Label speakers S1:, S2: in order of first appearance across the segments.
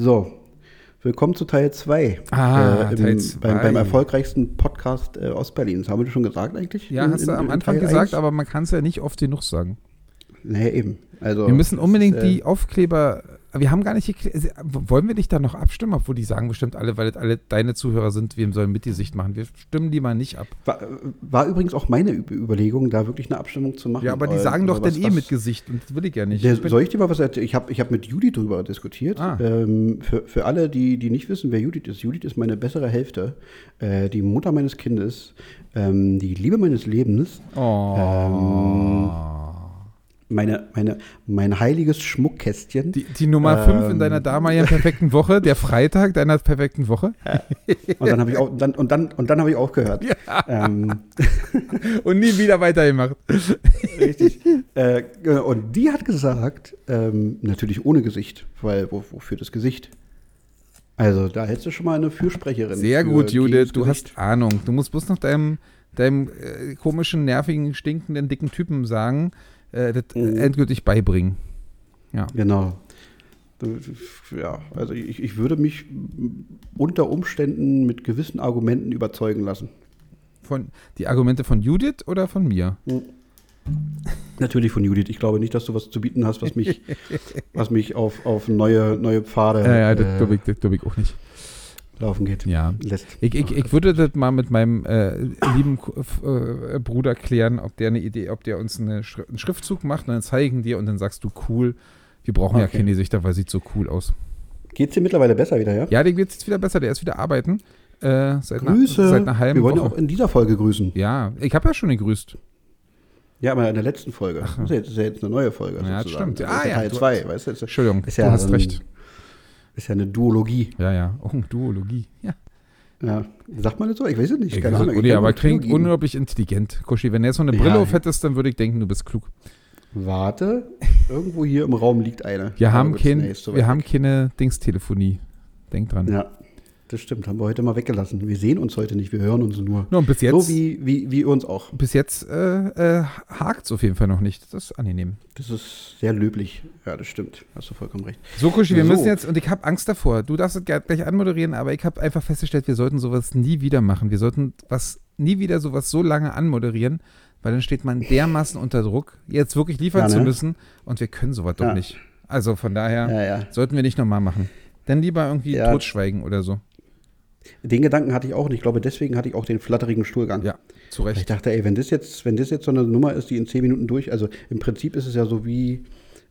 S1: So, willkommen zu Teil 2.
S2: Ah,
S1: äh,
S2: Teil zwei.
S1: Beim, beim erfolgreichsten Podcast äh, Ostberlins. Haben wir das schon gesagt eigentlich?
S2: Ja,
S1: In-
S2: hast
S1: in-
S2: du am Anfang gesagt,
S1: eins?
S2: aber man kann es ja nicht oft genug sagen.
S1: Nee, eben. Also,
S2: Wir müssen unbedingt
S1: ist, äh,
S2: die Aufkleber. Wir haben gar nicht also, Wollen wir dich da noch abstimmen? Obwohl die sagen bestimmt alle, weil das alle deine Zuhörer sind, wem sollen mit die Sicht machen. Wir stimmen die mal nicht ab.
S1: War, war übrigens auch meine Üb- Überlegung, da wirklich eine Abstimmung zu machen.
S2: Ja, aber die
S1: Äh,
S2: sagen doch
S1: was-
S2: dann eh
S1: was-
S2: mit Gesicht und das will ich ja nicht.
S1: Der,
S2: Ich
S1: soll ich dir mal was erzählen? Ich habe ich hab mit Judith drüber diskutiert.
S2: Ah.
S1: Ähm, für, für alle, die, die nicht wissen, wer Judith ist. Judith ist meine bessere Hälfte, äh, die Mutter meines Kindes, ähm, die Liebe meines Lebens,
S2: oh.
S1: Ähm, meine, meine, mein heiliges Schmuckkästchen.
S2: die, die Nummer 5 in
S1: ähm,
S2: deiner damaligen perfekten Woche, der Freitag deiner perfekten Woche.
S1: Und dann habe ich auch, dann, und dann, und dann habe ich aufgehört. Ähm,
S2: Und nie wieder weitergemacht.
S1: richtig. äh, und die hat gesagt, ähm, natürlich ohne Gesicht, weil wo, wofür das Gesicht? Also da hättest du schon mal eine Fürsprecherin.
S2: Sehr gut, Judith. Du
S1: Gesicht.
S2: hast Ahnung. Du musst bloß noch deinem, deinem äh, komischen, nervigen, stinkenden, dicken Typen sagen, äh, das
S1: Mhm.
S2: endgültig beibringen.
S1: Genau. Ja, also ich, ich würde mich unter Umständen mit gewissen Argumenten überzeugen lassen.
S2: Von, die Argumente von Judith oder von mir?
S1: Natürlich von Judith. Ich glaube nicht, dass du was zu bieten hast, was mich, was mich auf, auf neue, neue Pfade
S2: Ja, ja, das
S1: äh,
S2: glaube ich, das glaub ich auch nicht.
S1: Laufen geht.
S2: Ja.
S1: Lässt.
S2: Ich, ich, ich würde das mal mit meinem äh, lieben äh, Bruder klären, ob der eine Idee, ob der uns eine Schri einen Schriftzug macht und dann zeigen dir und dann sagst du cool. Wir brauchen ja
S1: Okay.
S2: keine Gesichter, weil sieht so cool aus.
S1: Geht's dir mittlerweile besser wieder, ja?
S2: Ja, dem geht es jetzt wieder besser. Der ist wieder arbeiten. Äh, seit, einer-
S1: Grüße.
S2: seit einer halben
S1: Wir wollen ja
S2: Woche.
S1: auch in dieser Folge grüßen.
S2: Ja, ich habe ja schon gegrüßt.
S1: Ja, aber in der letzten Folge.
S2: Ach.
S1: Das ist ja jetzt, ja eine neue Folge.
S2: Ja, das stimmt. Ah, ja,
S1: Teil
S2: du
S1: 2,
S2: hast-
S1: weißt du? Ist,
S2: Entschuldigung,
S1: ist
S2: du
S1: ja
S2: hast
S1: ein-
S2: recht.
S1: Ist ja eine Duologie.
S2: Ja, ja. Oh, Duologie. Ja.
S1: Ja. Sagt man das so? Ich weiß es nicht.
S2: Ich
S1: Keine Ahnung. kenn
S2: aber klingt unglaublich intelligent. Kuschi, wenn du jetzt so eine Brille
S1: ja.
S2: auf hättest, dann würde ich denken, du bist klug.
S1: Warte, irgendwo hier im Raum liegt eine.
S2: Wir haben, kein, wir haben keine Dingstelefonie. Denk dran.
S1: Ja, das stimmt. Haben wir heute mal weggelassen. Wir sehen uns heute nicht, wir hören uns nur.
S2: No, bis jetzt,
S1: So wie, wie, wie uns auch.
S2: bis jetzt äh, äh, hakt es auf jeden Fall noch nicht. Das ist angenehm.
S1: Das ist sehr löblich. Ja, das stimmt. Hast du vollkommen recht.
S2: So, Kuschi, wir
S1: So.
S2: müssen jetzt, und ich habe Angst davor, du darfst es gleich anmoderieren, aber ich habe einfach festgestellt, wir sollten sowas nie wieder machen. Wir sollten was nie wieder sowas so lange anmoderieren, weil dann steht man dermaßen unter Druck, jetzt wirklich liefern
S1: Ja,
S2: zu
S1: ne?
S2: müssen und wir können sowas doch
S1: Ja.
S2: nicht. Also von daher
S1: Ja,
S2: sollten wir nicht nochmal machen. Dann lieber irgendwie totschweigen oder so.
S1: Den Gedanken hatte ich auch und ich glaube, deswegen hatte ich auch den flatterigen Stuhlgang.
S2: Ja, zu
S1: Weil Ich
S2: Recht.
S1: dachte, ey, wenn das jetzt, wenn das jetzt so eine Nummer ist, die in zehn Minuten durch, also im Prinzip ist es ja so wie,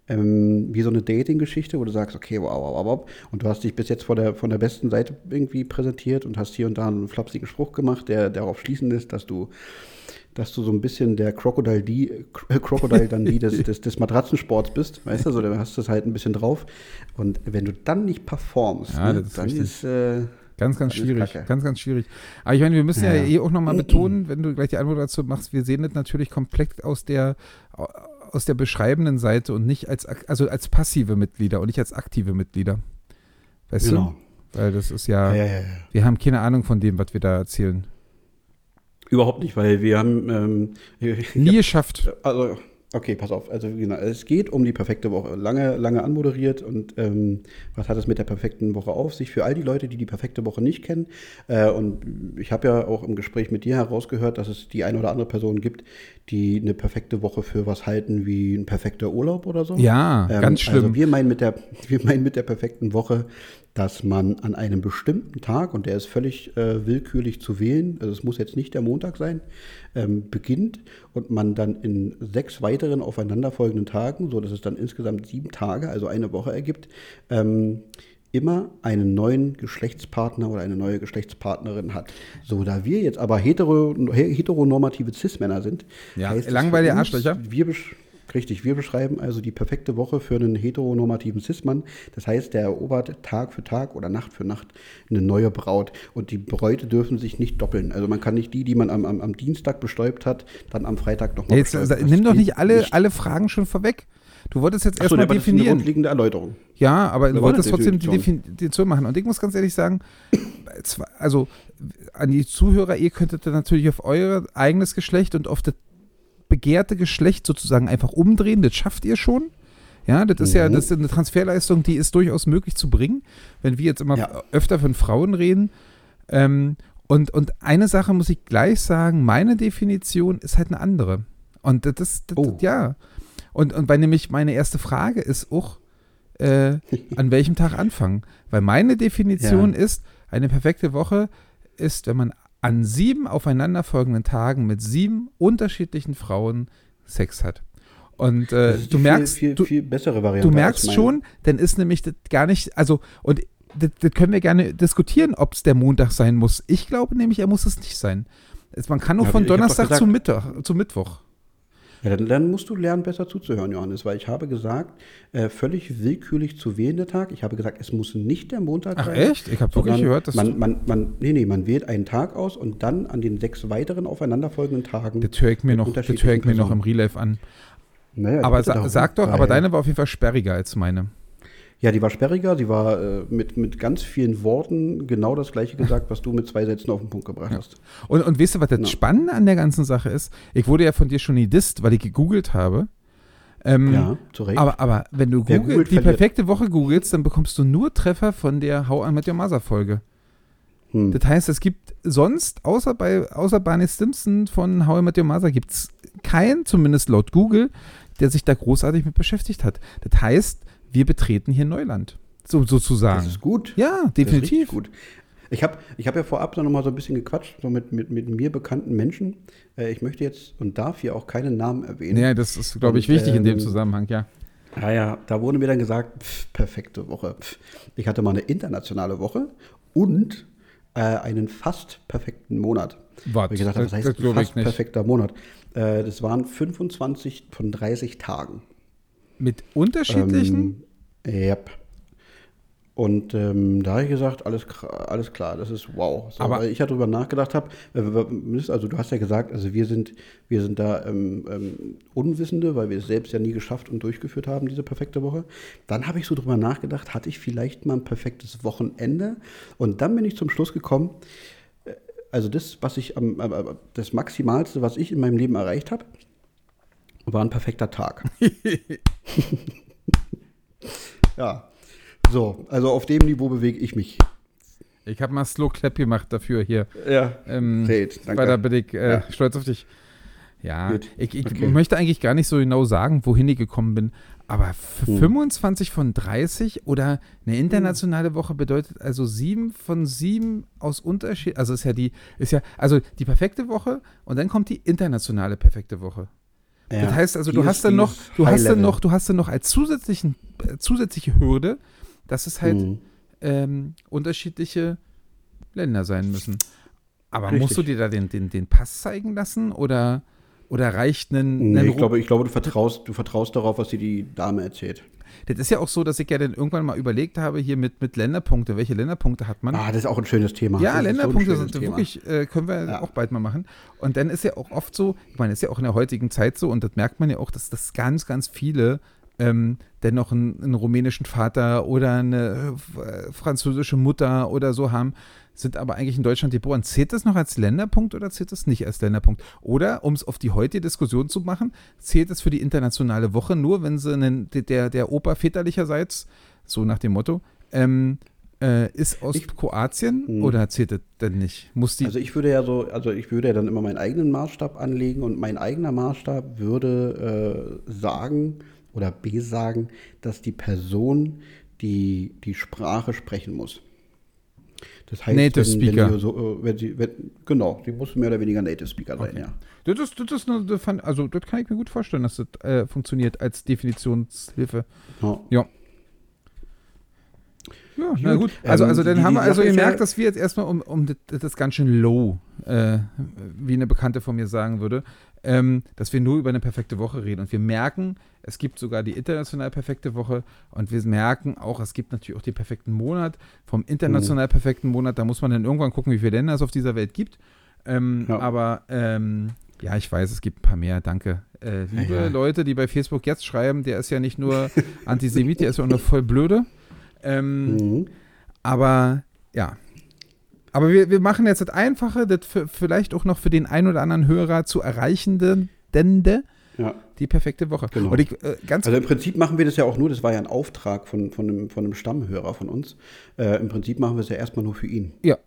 S1: ähm, wie so eine Dating-Geschichte, wo du sagst, okay, wow, wow, wow, wow, und du hast dich bis jetzt von der, von der besten Seite irgendwie präsentiert und hast hier und da einen flapsigen Spruch gemacht, der darauf schließen lässt, dass du, dass du so ein bisschen der Crocodile, D, Crocodile Dundee des, des, des Matratzensports bist, weißt du, so, da hast du es halt ein bisschen drauf. Und wenn du dann nicht performst,
S2: Ja,
S1: ne,
S2: ist
S1: dann
S2: richtig.
S1: ist, äh,
S2: Ganz, ganz
S1: Das
S2: schwierig.
S1: Kacke.
S2: Ganz, ganz schwierig. Aber ich meine, wir müssen ja,
S1: Ja.
S2: eh auch nochmal betonen, wenn du gleich die Anmoderation machst, wir sehen das natürlich komplett aus der, aus der beschreibenden Seite und nicht als, also als passive Mitglieder und nicht als aktive Mitglieder. Weißt
S1: genau.
S2: du? Weil das ist ja,
S1: Ja, ja, ja, ja.
S2: wir haben keine Ahnung von dem, was wir da erzählen.
S1: Überhaupt nicht, weil wir haben ähm,
S2: Nie
S1: hab-
S2: geschafft.
S1: Also, okay, pass auf. Also, genau, es geht um die perfekte Woche. Lange, lange anmoderiert und ähm, was hat es mit der perfekten Woche auf sich? Für all die Leute, die die perfekte Woche nicht kennen. Äh, und ich habe ja auch im Gespräch mit dir herausgehört, dass es die eine oder andere Person gibt, die eine perfekte Woche für was halten wie ein perfekter Urlaub oder so.
S2: Ja,
S1: Ähm,
S2: ganz schlimm.
S1: Also wir meinen, mit der, wir meinen mit der perfekten Woche, dass man an einem bestimmten Tag, und der ist völlig äh, willkürlich zu wählen, also es muss jetzt nicht der Montag sein, ähm, beginnt und man dann in sechs weiteren aufeinanderfolgenden Tagen, so dass es dann insgesamt sieben Tage, also eine Woche ergibt, ähm, immer einen neuen Geschlechtspartner oder eine neue Geschlechtspartnerin hat. So, da wir jetzt aber hetero, heteronormative Cis-Männer sind,
S2: Ja, langweilige Arschlöcher.
S1: wir Richtig, wir beschreiben also die perfekte Woche für einen heteronormativen Cis-Mann. Das heißt, der erobert Tag für Tag oder Nacht für Nacht eine neue Braut. Und die Bräute dürfen sich nicht doppeln. Also man kann nicht die, die man am, am, am Dienstag bestäubt hat, dann am Freitag nochmal
S2: Jetzt,
S1: bestäuben.
S2: nimm doch nicht alle, alle Fragen schon vorweg. Du wolltest jetzt erstmal
S1: aber das ist eine
S2: definieren.
S1: grundlegende Erläuterung.
S2: Ja, aber du wolltest trotzdem die
S1: Definition.
S2: Machen. Und ich muss ganz ehrlich sagen, also an die Zuhörer, ihr könntet dann natürlich auf euer eigenes Geschlecht und auf das begehrte Geschlecht sozusagen einfach umdrehen. Das schafft ihr schon. Ja, das ist ja
S1: Mhm.
S2: das ist eine Transferleistung, die ist durchaus möglich zu bringen, wenn wir jetzt immer
S1: Ja.
S2: öfter von Frauen reden. Ähm, und, und eine Sache muss ich gleich sagen, meine Definition ist halt eine andere. Und das ist, das,
S1: Oh.
S2: ja. Und, und weil nämlich meine erste Frage ist auch, äh, an welchem Tag anfangen? Weil meine Definition
S1: Ja.
S2: ist, eine perfekte Woche ist, wenn man an sieben aufeinanderfolgenden Tagen mit sieben unterschiedlichen Frauen Sex hat. Und äh, du merkst,
S1: viel, viel, viel bessere Variante.
S2: du merkst schon, dann ist nämlich das gar nicht, also, und das, das können wir gerne diskutieren, ob es der Montag sein muss. Ich glaube nämlich, er muss es nicht sein. Man kann nur
S1: Ja,
S2: von Donnerstag zu Mittwoch, zu Mittwoch.
S1: Ja, dann, dann musst du lernen, besser zuzuhören, Johannes, weil ich habe gesagt, äh, völlig willkürlich zu wählender Tag. Ich habe gesagt, es muss nicht der Montag
S2: Ach
S1: sein.
S2: echt? Ich habe wirklich gehört, dass
S1: man, man, man, nee, nee, man wählt einen Tag aus und dann an den sechs weiteren aufeinanderfolgenden Tagen.
S2: das höre ich mir noch, das höre ich mir noch im Life an.
S1: Naja,
S2: Aber sa
S1: darum,
S2: sag doch, aber deine war auf jeden Fall sperriger als meine.
S1: Ja, die war sperriger, sie war äh, mit, mit ganz vielen Worten genau das gleiche gesagt, was du mit zwei Sätzen auf den Punkt gebracht hast.
S2: Und, und weißt du, was das
S1: Ja.
S2: Spannende an der ganzen Sache ist? Ich wurde ja von dir schon gedisst, weil ich gegoogelt habe. Ähm,
S1: Ja, zu Recht.
S2: Aber, aber wenn du Google,
S1: googelt,
S2: die
S1: verliert.
S2: perfekte Woche googelst, dann bekommst du nur Treffer von der How I Met Your Mother Folge.
S1: hm.
S2: Das heißt, es gibt sonst, außer bei außer Barney Stimson von How I Met Your Mother, gibt es keinen, zumindest laut Google, der sich da großartig mit beschäftigt hat. Das heißt, wir betreten hier Neuland, so, sozusagen.
S1: Das ist gut.
S2: ja,
S1: Das ist
S2: definitiv.
S1: gut. Ich habe ich hab ja vorab noch mal so ein bisschen gequatscht, so mit, mit, mit mir bekannten Menschen. Äh, ich möchte jetzt und darf hier auch keinen Namen erwähnen.
S2: Ja, das ist, glaube ich,
S1: Und,
S2: wichtig in dem
S1: ähm,
S2: Zusammenhang, ja.
S1: Ja, ja, da wurde mir dann gesagt, pf, perfekte Woche. Pf. Ich hatte mal eine internationale Woche und äh, einen fast perfekten Monat.
S2: Was?
S1: Ich gesagt das heißt
S2: das
S1: fast perfekter Monat. Äh, das waren 25 von 30 Tagen.
S2: Mit unterschiedlichen?
S1: Ähm, yep. Und ähm, da habe ich gesagt, alles, alles klar, das ist wow. So,
S2: Aber-
S1: weil ich ja darüber nachgedacht habe, äh, also du hast ja gesagt, also wir sind, wir sind da ähm, ähm, Unwissende, weil wir es selbst ja nie geschafft und durchgeführt haben, diese perfekte Woche. Dann habe ich so drüber nachgedacht, hatte ich vielleicht mal ein perfektes Wochenende? Und dann bin ich zum Schluss gekommen, äh, also das, was ich am, das Maximalste, was ich in meinem Leben erreicht habe, war ein perfekter Tag. ja. So, also auf dem Niveau bewege ich mich.
S2: Ich habe mal Slow Clap gemacht dafür hier.
S1: Ja.
S2: Ähm,
S1: Great, danke.
S2: Weil da bin ich äh,
S1: Ja.
S2: stolz auf dich. Ja,
S1: Gut,
S2: ich, ich
S1: okay.
S2: möchte eigentlich gar nicht so genau sagen, wohin ich gekommen bin. Aber
S1: Hm.
S2: 25 von 30 oder eine internationale Woche bedeutet also 7 von 7 aus Unterschied. Also ist ja die, ist ja, also die perfekte Woche und dann kommt die internationale perfekte Woche.
S1: Ja,
S2: Das heißt also, du hast dann noch, du hast dann noch, du hast dann noch als zusätzlichen, äh, zusätzliche Hürde, dass es halt
S1: Hm.
S2: ähm, unterschiedliche Länder sein müssen. Aber
S1: Richtig.
S2: musst du dir da den, den, den Pass zeigen lassen oder, oder reicht ein,
S1: Nee, ich glaube, ich glaube du, vertraust, du vertraust darauf, was dir die Dame erzählt.
S2: Das ist ja auch so, dass ich ja dann irgendwann mal überlegt habe, hier mit, mit Länderpunkte, welche Länderpunkte hat man?
S1: Ah, das ist auch ein schönes Thema.
S2: ja,
S1: Das so
S2: Länderpunkte
S1: schönes
S2: sind
S1: Thema.
S2: wirklich, äh, können wir
S1: Ja.
S2: auch bald mal machen. Und dann ist ja auch oft so, ich meine, ist ja auch in der heutigen Zeit so, und das merkt man ja auch, dass das ganz, ganz viele ähm, dennoch einen, einen rumänischen Vater oder eine äh, französische Mutter oder so haben, sind aber eigentlich in Deutschland geboren. Zählt das noch als Länderpunkt oder zählt das nicht als Länderpunkt? Oder, um es auf die heutige Diskussion zu machen, zählt es für die internationale Woche nur, wenn sie einen, der, der Opa väterlicherseits, so nach dem Motto, ähm, äh, ist aus
S1: Ich-
S2: Kroatien
S1: Hm.
S2: oder zählt das denn nicht? Muss die.
S1: Also ich würde ja so, also ich würde ja dann immer meinen eigenen Maßstab anlegen und mein eigener Maßstab würde äh, sagen oder besagen, dass die Person die, die Sprache sprechen muss. Das heißt,
S2: Native
S1: wenn,
S2: Speaker.
S1: Wenn sie so, äh, wenn sie, wenn, genau, die muss mehr oder weniger Native Speaker sein,
S2: Okay.
S1: ja.
S2: Das ist, das ist eine, das fand, also das kann ich mir gut vorstellen, dass das äh, funktioniert als Definitionshilfe.
S1: ja.
S2: Ja. Ja, na
S1: Gut,
S2: gut. Also,
S1: ähm,
S2: also dann
S1: die-
S2: haben
S1: die
S2: wir also gemerkt,
S1: ja-
S2: dass wir jetzt erstmal um, um das, das ganz schön low, äh, wie eine Bekannte von mir sagen würde, ähm, dass wir nur über eine perfekte Woche reden. Und wir merken, es gibt sogar die international perfekte Woche und wir merken auch, es gibt natürlich auch den perfekten Monat. Vom international perfekten Monat, da muss man dann irgendwann gucken, wie viele Länder es auf dieser Welt gibt. Ähm,
S1: Ja.
S2: Aber ähm, ja, ich weiß, es gibt ein paar mehr, danke. Äh, liebe
S1: Ja, ja.
S2: Leute, die bei Facebook jetzt schreiben, der ist ja nicht nur Antisemit, der ist ja auch noch voll blöde. Ähm,
S1: Mhm.
S2: aber ja. Aber wir, wir machen jetzt das Einfache, das für, vielleicht auch noch für den einen oder anderen Hörer zu erreichende, Dende,
S1: Ja.
S2: Die perfekte Woche.
S1: Genau.
S2: Ich, äh,
S1: Also im Prinzip machen wir das ja auch nur, das war ja ein Auftrag von, von, einem, von einem Stammhörer von uns. Äh, Im Prinzip machen wir es ja erstmal nur für ihn.
S2: Ja.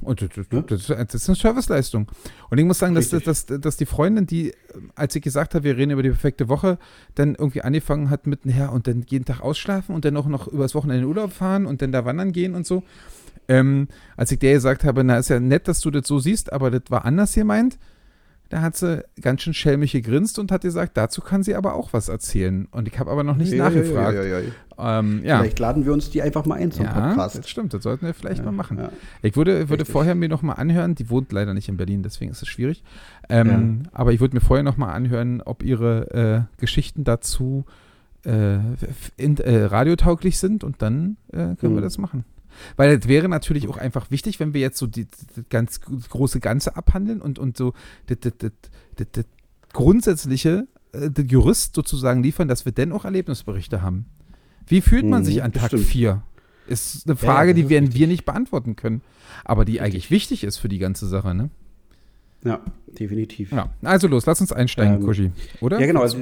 S2: Und das, das, das, ist eine Serviceleistung. Und ich muss sagen, dass, dass, dass die Freundin, die, als ich gesagt habe, wir reden über die perfekte Woche, dann irgendwie angefangen hat mit, ja, und dann jeden Tag ausschlafen und dann auch noch übers Wochenende in den Urlaub fahren und dann da wandern gehen und so. Ähm, als ich der gesagt habe, na, ist ja nett, dass du das so siehst, aber das war anders gemeint, da hat sie ganz schön schelmisch gegrinst und hat gesagt, dazu kann sie aber auch was erzählen. Und ich habe aber noch nicht
S1: Ja,
S2: nachgefragt.
S1: Ja, ja.
S2: Ähm.
S1: Vielleicht laden wir uns die einfach mal ein zum
S2: Ja,
S1: Podcast.
S2: das stimmt, das sollten wir vielleicht mal machen. Ich würde, würde
S1: Richtig.
S2: vorher mir noch mal anhören, die wohnt leider nicht in Berlin, deswegen ist es schwierig. Ähm, Aber ich würde mir vorher noch mal anhören, ob ihre äh, Geschichten dazu äh, in, äh, radiotauglich sind und dann äh, können wir
S1: Mhm.
S2: das machen. Weil es wäre natürlich auch einfach wichtig, wenn wir jetzt so die, die ganz große Ganze abhandeln und, und so das, das, das, das, grundsätzliche, äh, das Jurist sozusagen liefern, dass wir dann auch Erlebnisberichte haben. Wie fühlt man
S1: Mhm,
S2: sich an
S1: das
S2: Tag
S1: stimmt.
S2: 4? Ist eine
S1: Ja,
S2: Frage,
S1: das
S2: die werden wir nicht beantworten können. Aber die eigentlich wichtig ist für die ganze Sache, ne?
S1: Ja, definitiv.
S2: Ja, also los, lass uns einsteigen,
S1: Ähm,
S2: Kuschi, oder?
S1: Ja, genau. Also,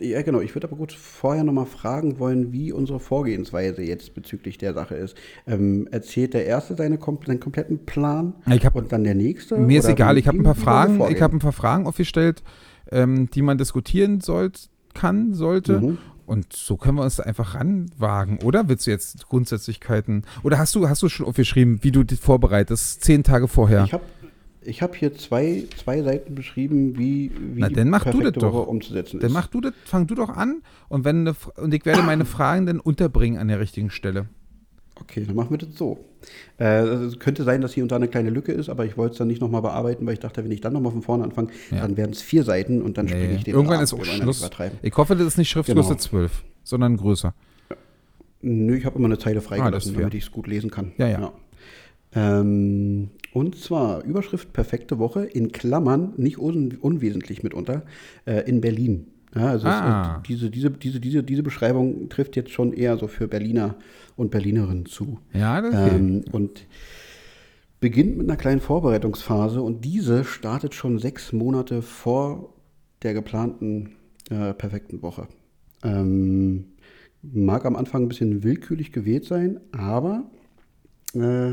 S1: ja, genau. Ich würde aber gut vorher nochmal fragen wollen, wie unsere Vorgehensweise jetzt bezüglich der Sache ist. Ähm, erzählt der Erste seine, seinen kompletten Plan
S2: Ich hab,
S1: und dann der Nächste?
S2: mir ist egal, ich habe ein paar Fragen, ich
S1: vorgehen?
S2: habe ein paar Fragen aufgestellt, ähm, die man diskutieren sollt, kann, sollte.
S1: Mhm.
S2: Und so können wir uns einfach ranwagen, oder? Willst du jetzt Grundsätzlichkeiten? Oder hast du, hast du schon aufgeschrieben, wie du dich vorbereitest, zehn Tage vorher?
S1: Ich habe ich hab hier zwei, zwei Seiten beschrieben, wie, wie
S2: Na, dann mach du das
S1: perfekte
S2: doch.
S1: Woche umzusetzen
S2: Dann
S1: ist.
S2: mach du das, fang du doch an und wenn eine, und ich werde meine Fragen dann unterbringen an der richtigen Stelle.
S1: Okay, dann machen wir das so. Äh, also es könnte sein, dass hier und da eine kleine Lücke ist, aber ich wollte es dann nicht nochmal bearbeiten, weil ich dachte, wenn ich dann nochmal von vorne anfange,
S2: Ja.
S1: dann werden es vier Seiten und dann springe
S2: Nee,
S1: ich den
S2: irgendwann ist auch
S1: ja
S2: Schluss. Ich hoffe, das ist nicht Schriftgröße
S1: Genau.
S2: 12, sondern größer.
S1: Nö, ich habe immer eine Zeile
S2: Ah,
S1: freigelassen,
S2: fair.
S1: damit ich es gut lesen kann.
S2: Ja, ja.
S1: Ähm, und zwar Überschrift perfekte Woche in Klammern, nicht un unwesentlich mitunter, äh, in Berlin. Ja, also
S2: Ah.
S1: äh, diese, diese, diese, diese, diese Beschreibung trifft jetzt schon eher so für Berliner und Berlinerinnen zu.
S2: Ja, das.
S1: Ähm, und beginnt mit einer kleinen Vorbereitungsphase und diese startet schon sechs Monate vor der geplanten äh, perfekten Woche. Ähm, mag am Anfang ein bisschen willkürlich gewählt sein, aber äh,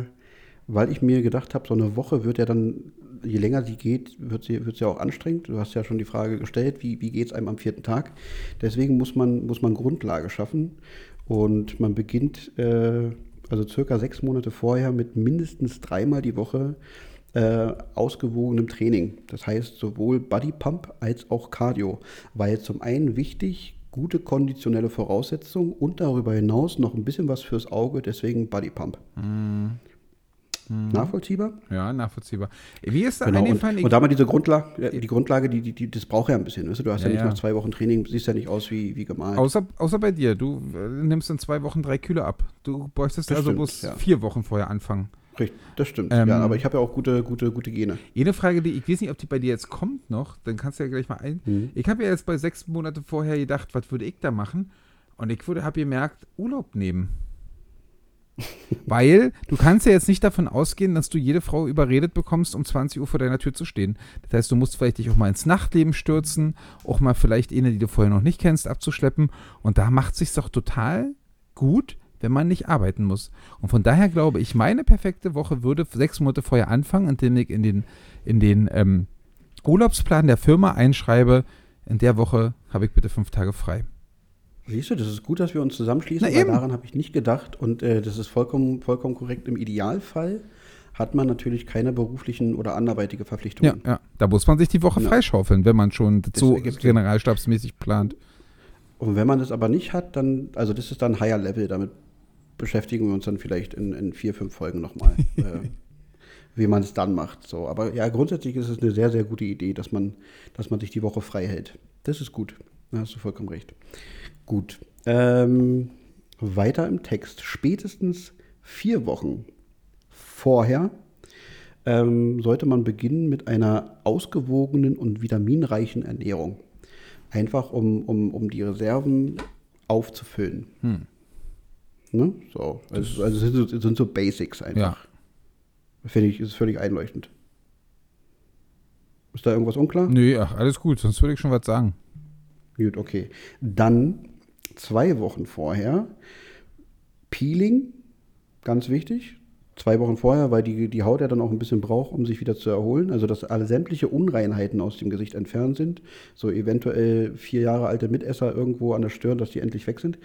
S1: weil ich mir gedacht habe, so eine Woche wird ja dann, je länger sie geht, wird sie, wird sie auch anstrengend. Du hast ja schon die Frage gestellt, wie, wie geht es einem am vierten Tag? Deswegen muss man, muss man Grundlage schaffen und man beginnt äh, also circa sechs Monate vorher mit mindestens dreimal die Woche äh, ausgewogenem Training. Das heißt sowohl Body Pump als auch Cardio, weil zum einen wichtig, gute konditionelle Voraussetzungen und darüber hinaus noch ein bisschen was fürs Auge, deswegen Body Pump. Nachvollziehbar?
S2: Ja, nachvollziehbar. Wie ist da
S1: Genau. Und,
S2: eingefallen?
S1: und da mal diese Grundlage, ja, die Grundlage, die, die, die, das braucht ja ein bisschen. Weißt du? du hast ja,
S2: Ja,
S1: nicht
S2: ja.
S1: nach zwei Wochen Training, siehst ja nicht aus wie, wie gemalt.
S2: außer, außer bei dir, du äh, nimmst in zwei Wochen drei Kilo ab. Du bräuchtest
S1: Das
S2: also
S1: stimmt,
S2: bloß
S1: ja.
S2: vier Wochen vorher anfangen.
S1: Richtig, das stimmt.
S2: Ähm,
S1: ja, aber ich habe ja auch gute, gute, gute Gene.
S2: Eine Frage, die ich weiß nicht, ob die bei dir jetzt kommt noch, dann kannst du ja gleich mal ein.
S1: Mhm.
S2: Ich habe ja jetzt bei sechs Monate vorher gedacht, was würde ich da machen? Und ich habe gemerkt, Urlaub nehmen. Weil du kannst ja jetzt nicht davon ausgehen, dass du jede Frau überredet bekommst, um 20 Uhr vor deiner Tür zu stehen. Das heißt, du musst vielleicht dich auch mal ins Nachtleben stürzen, auch mal vielleicht eine, die du vorher noch nicht kennst, abzuschleppen. Und da macht sich doch total gut, wenn man nicht arbeiten muss. Und von daher glaube ich, meine perfekte Woche würde sechs Monate vorher anfangen, indem ich in den, in den ähm, Urlaubsplan der Firma einschreibe, in der Woche habe ich bitte fünf Tage frei.
S1: Siehst du, das ist gut, dass wir uns zusammenschließen,
S2: Na
S1: daran habe ich nicht gedacht und äh, das ist vollkommen, vollkommen korrekt. Im Idealfall hat man natürlich keine beruflichen oder anderweitige
S2: Ja,
S1: Verpflichtungen.
S2: ja. Da muss man sich die Woche
S1: Ja.
S2: freischaufeln, wenn man schon so generalstabsmäßig plant.
S1: Und wenn man das aber nicht hat, dann, also das ist dann Higher Level, damit beschäftigen wir uns dann vielleicht in, in vier, fünf Folgen nochmal, äh, wie man es dann macht. So, aber ja, grundsätzlich ist es eine sehr, sehr gute Idee, dass man, dass man sich die Woche frei hält. Das ist gut. Da hast du vollkommen recht. Gut. Ähm, weiter im Text. Spätestens vier Wochen vorher ähm, sollte man beginnen mit einer ausgewogenen und vitaminreichen Ernährung. Einfach um, um, um die Reserven aufzufüllen.
S2: Hm.
S1: Ne? So. Also, also sind, so, sind so Basics einfach. Finde ich, ist völlig einleuchtend. Ist da irgendwas unklar?
S2: Nee, ach, alles gut, sonst würde ich schon was sagen.
S1: Gut, okay. Dann zwei Wochen vorher Peeling, ganz wichtig. Zwei Wochen vorher, weil die, die Haut ja dann auch ein bisschen braucht, um sich wieder zu erholen. Also, dass alle sämtliche Unreinheiten aus dem Gesicht entfernt sind. So eventuell vier Jahre alte Mitesser irgendwo an der Stirn, dass die endlich weg sind.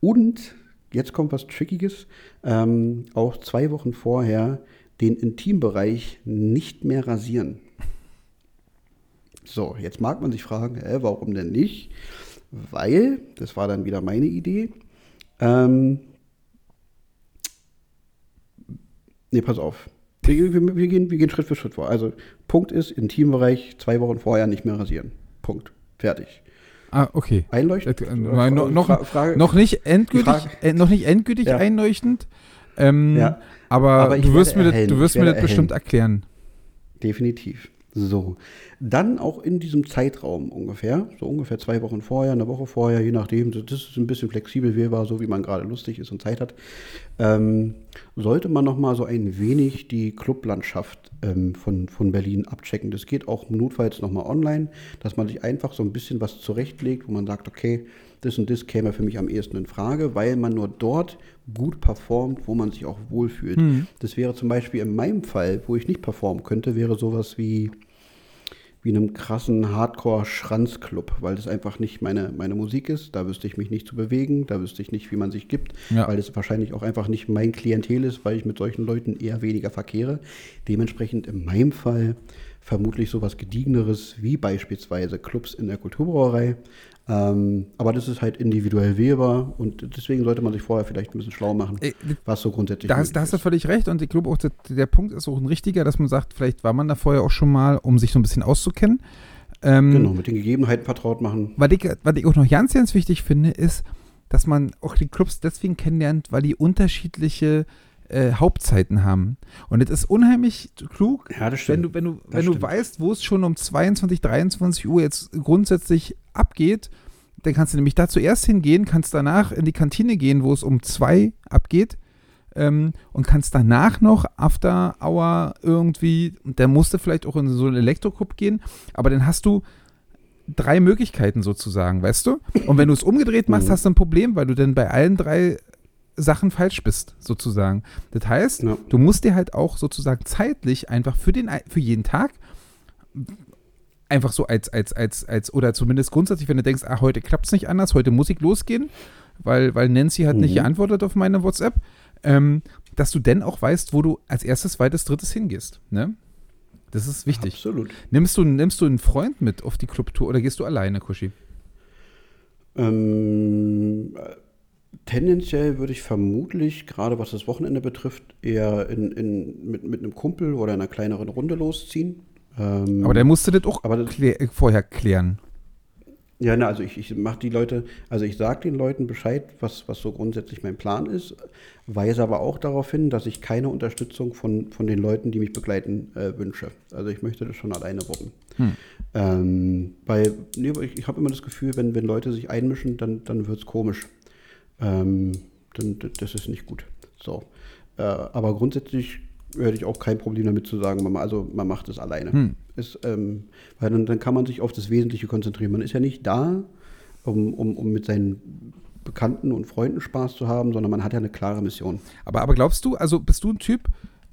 S1: Und jetzt kommt was Trickiges. Ähm, auch zwei Wochen vorher den Intimbereich nicht mehr rasieren. So, jetzt mag man sich fragen, äh, warum denn nicht? Weil, das war dann wieder meine Idee, ähm, nee, pass auf. Wir, wir, wir, gehen, wir gehen Schritt für Schritt vor. Also, Punkt ist, Intimbereich zwei Wochen vorher nicht mehr rasieren. Punkt. Fertig.
S2: Ah, okay.
S1: Einleuchtend?
S2: Äh, noch, noch, Frage, noch nicht endgültig, äh, noch nicht endgültig ja. einleuchtend. Ähm, ja. Aber, aber du wirst mir das, du wirst mir das bestimmt erklären.
S1: Definitiv. So, dann auch in diesem Zeitraum ungefähr, so ungefähr zwei Wochen vorher, eine Woche vorher, je nachdem, das ist ein bisschen flexibel wählbar, so wie man gerade lustig ist und Zeit hat, ähm, sollte man nochmal so ein wenig die Clublandschaft ähm, von, von Berlin abchecken. Das geht auch notfalls nochmal online, dass man sich einfach so ein bisschen was zurechtlegt, wo man sagt, okay, das und das käme für mich am ehesten in Frage, weil man nur dort gut performt, wo man sich auch wohlfühlt. Mhm. Das wäre zum Beispiel in meinem Fall, wo ich nicht performen könnte, wäre sowas wie wie einem krassen Hardcore-Schranzclub, weil das einfach nicht meine, meine Musik ist. Da wüsste ich mich nicht zu bewegen, da wüsste ich nicht, wie man sich gibt, ja. weil es wahrscheinlich auch einfach nicht mein Klientel ist, weil ich mit solchen Leuten eher weniger verkehre. Dementsprechend in meinem Fall vermutlich sowas Gediegeneres wie beispielsweise Clubs in der Kulturbrauerei, ähm, aber das ist halt individuell wählbar und deswegen sollte man sich vorher vielleicht ein bisschen schlau machen, äh, was so grundsätzlich
S2: da hast, da hast du völlig recht und ich glaube auch, der, der, Punkt ist auch ein richtiger, dass man sagt, vielleicht war man da vorher auch schon mal, um sich so ein bisschen auszukennen.
S1: Ähm, genau, mit den Gegebenheiten vertraut machen.
S2: Was ich, was ich auch noch ganz, ganz wichtig finde, ist, dass man auch die Clubs deswegen kennenlernt, weil die unterschiedliche äh, Hauptzeiten haben. Und es ist unheimlich klug,
S1: ja,
S2: wenn du, wenn du, wenn du weißt, wo es schon um 22, 23 Uhr jetzt grundsätzlich abgeht, dann kannst du nämlich da zuerst hingehen, kannst danach in die Kantine gehen, wo es um zwei abgeht. Ähm, und kannst danach noch After Hour irgendwie, der musste vielleicht auch in so einen Elektroclub gehen, aber dann hast du drei Möglichkeiten sozusagen, weißt du? Und wenn du es umgedreht machst, mhm. hast du ein Problem, weil du dann bei allen drei Sachen falsch bist, sozusagen. Das heißt, ja. du musst dir halt auch sozusagen zeitlich einfach für, den, für jeden Tag einfach so als, als, als, als, oder zumindest grundsätzlich, wenn du denkst, ah, heute klappt es nicht anders, heute muss ich losgehen, weil, weil Nancy hat mhm. nicht geantwortet auf meine WhatsApp, ähm, dass du dann auch weißt, wo du als erstes, zweites, drittes hingehst. Ne? Das ist wichtig.
S1: Absolut.
S2: Nimmst du, nimmst du einen Freund mit auf die Clubtour oder gehst du alleine, Kushi?
S1: Ähm, Tendenziell würde ich vermutlich, gerade was das Wochenende betrifft, eher in, in, mit, mit einem Kumpel oder einer kleineren Runde losziehen.
S2: Ähm, aber der musste das auch das, klär, vorher klären.
S1: Ja, na, also ich, ich mache die Leute, also ich sage den Leuten Bescheid, was, was so grundsätzlich mein Plan ist, weise aber auch darauf hin, dass ich keine Unterstützung von, von den Leuten, die mich begleiten, äh, wünsche. Also ich möchte das schon alleine wuppen. Hm. Ähm, weil nee, ich, ich habe immer das Gefühl, wenn, wenn Leute sich einmischen, dann, dann wird es komisch ähm, dann das ist nicht gut. So. Äh, aber grundsätzlich hätte ich auch kein Problem damit zu sagen, man, also man macht es alleine. Hm. Ist, ähm, weil dann, dann kann man sich auf das Wesentliche konzentrieren. Man ist ja nicht da, um, um, um mit seinen Bekannten und Freunden Spaß zu haben, sondern man hat ja eine klare Mission.
S2: Aber, aber glaubst du, also bist du ein Typ,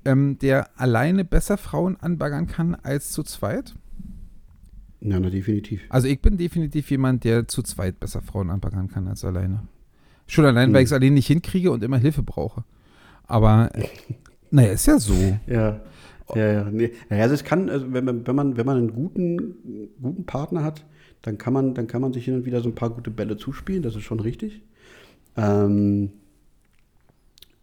S2: ähm, der alleine besser Frauen anbaggern kann als zu zweit?
S1: Ja, na, definitiv.
S2: Also ich bin definitiv jemand, der zu zweit besser Frauen anbaggern kann als alleine. Schon allein, hm. weil ich es allein nicht hinkriege und immer Hilfe brauche. Aber, naja, ist ja so.
S1: Ja. Ja, ja. Nee. Also es kann, also wenn, man, wenn, man, wenn man einen guten, guten Partner hat, dann kann, man, dann kann man sich hin und wieder so ein paar gute Bälle zuspielen, das ist schon richtig. Ähm,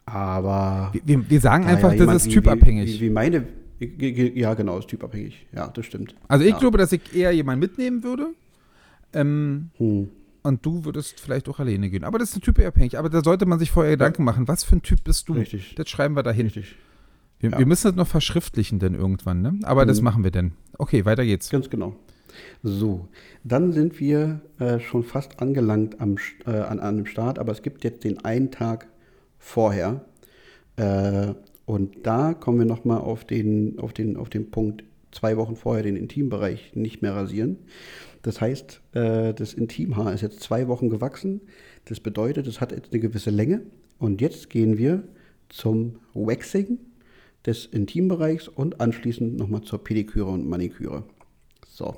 S1: aber.
S2: Wir, wir sagen einfach, ja das ist typabhängig.
S1: Wie, wie, meine. Ja, genau, ist typabhängig. Ja, das stimmt.
S2: Also ich
S1: ja.
S2: glaube, dass ich eher jemanden mitnehmen würde. Ähm, hm. Und du würdest vielleicht auch alleine gehen. Aber das ist typabhängig. Aber da sollte man sich vorher Gedanken machen. Was für ein Typ bist du?
S1: Richtig.
S2: Das schreiben wir dahin. Richtig. Wir, ja. wir müssen das noch verschriftlichen denn irgendwann, ne? Aber mhm. das machen wir denn. Okay, weiter geht's.
S1: Ganz genau. So, dann sind wir äh, schon fast angelangt am, äh, an, an dem Start, aber es gibt jetzt den einen Tag vorher. Äh, und da kommen wir nochmal auf den, auf, den, auf den Punkt zwei Wochen vorher den Intimbereich nicht mehr rasieren. Das heißt, äh, das Intimhaar ist jetzt zwei Wochen gewachsen. Das bedeutet, es hat jetzt eine gewisse Länge. Und jetzt gehen wir zum Waxing des Intimbereichs und anschließend nochmal zur Pediküre und Maniküre. So.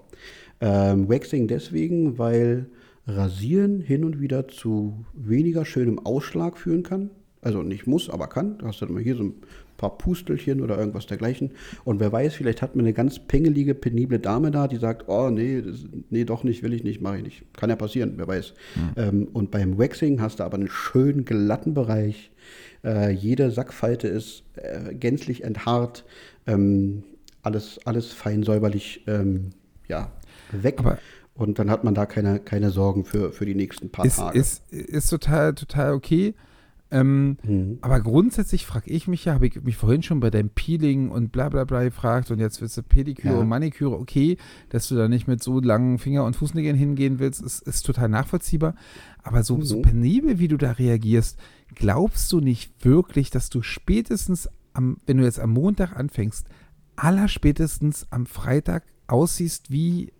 S1: Ähm, Waxing deswegen, weil Rasieren hin und wieder zu weniger schönem Ausschlag führen kann. Also nicht muss, aber kann. Du hast dann immer hier so ein paar Pustelchen oder irgendwas dergleichen. Und wer weiß, vielleicht hat man eine ganz pengelige, penible Dame da, die sagt, oh nee, das, nee, doch nicht, will ich nicht, mache ich nicht. Kann ja passieren, wer weiß. Mhm. Ähm, und beim Waxing hast du aber einen schönen glatten Bereich. Äh, jede Sackfalte ist äh, gänzlich enthaart. Ähm, alles, alles fein säuberlich ähm, ja, weg. Aber und dann hat man da keine, keine Sorgen für, für die nächsten paar
S2: ist,
S1: Tage.
S2: Ist, ist total, total okay. Ähm, mhm. Aber grundsätzlich frage ich mich ja, habe ich mich vorhin schon bei deinem Peeling und bla bla bla gefragt und jetzt willst du Pediküre ja. und Maniküre, okay, dass du da nicht mit so langen Finger- und Fußnägeln hingehen willst, ist, ist total nachvollziehbar. Aber so, mhm. so penibel, wie du da reagierst, glaubst du nicht wirklich, dass du spätestens, am, wenn du jetzt am Montag anfängst, allerspätestens am Freitag aussiehst wie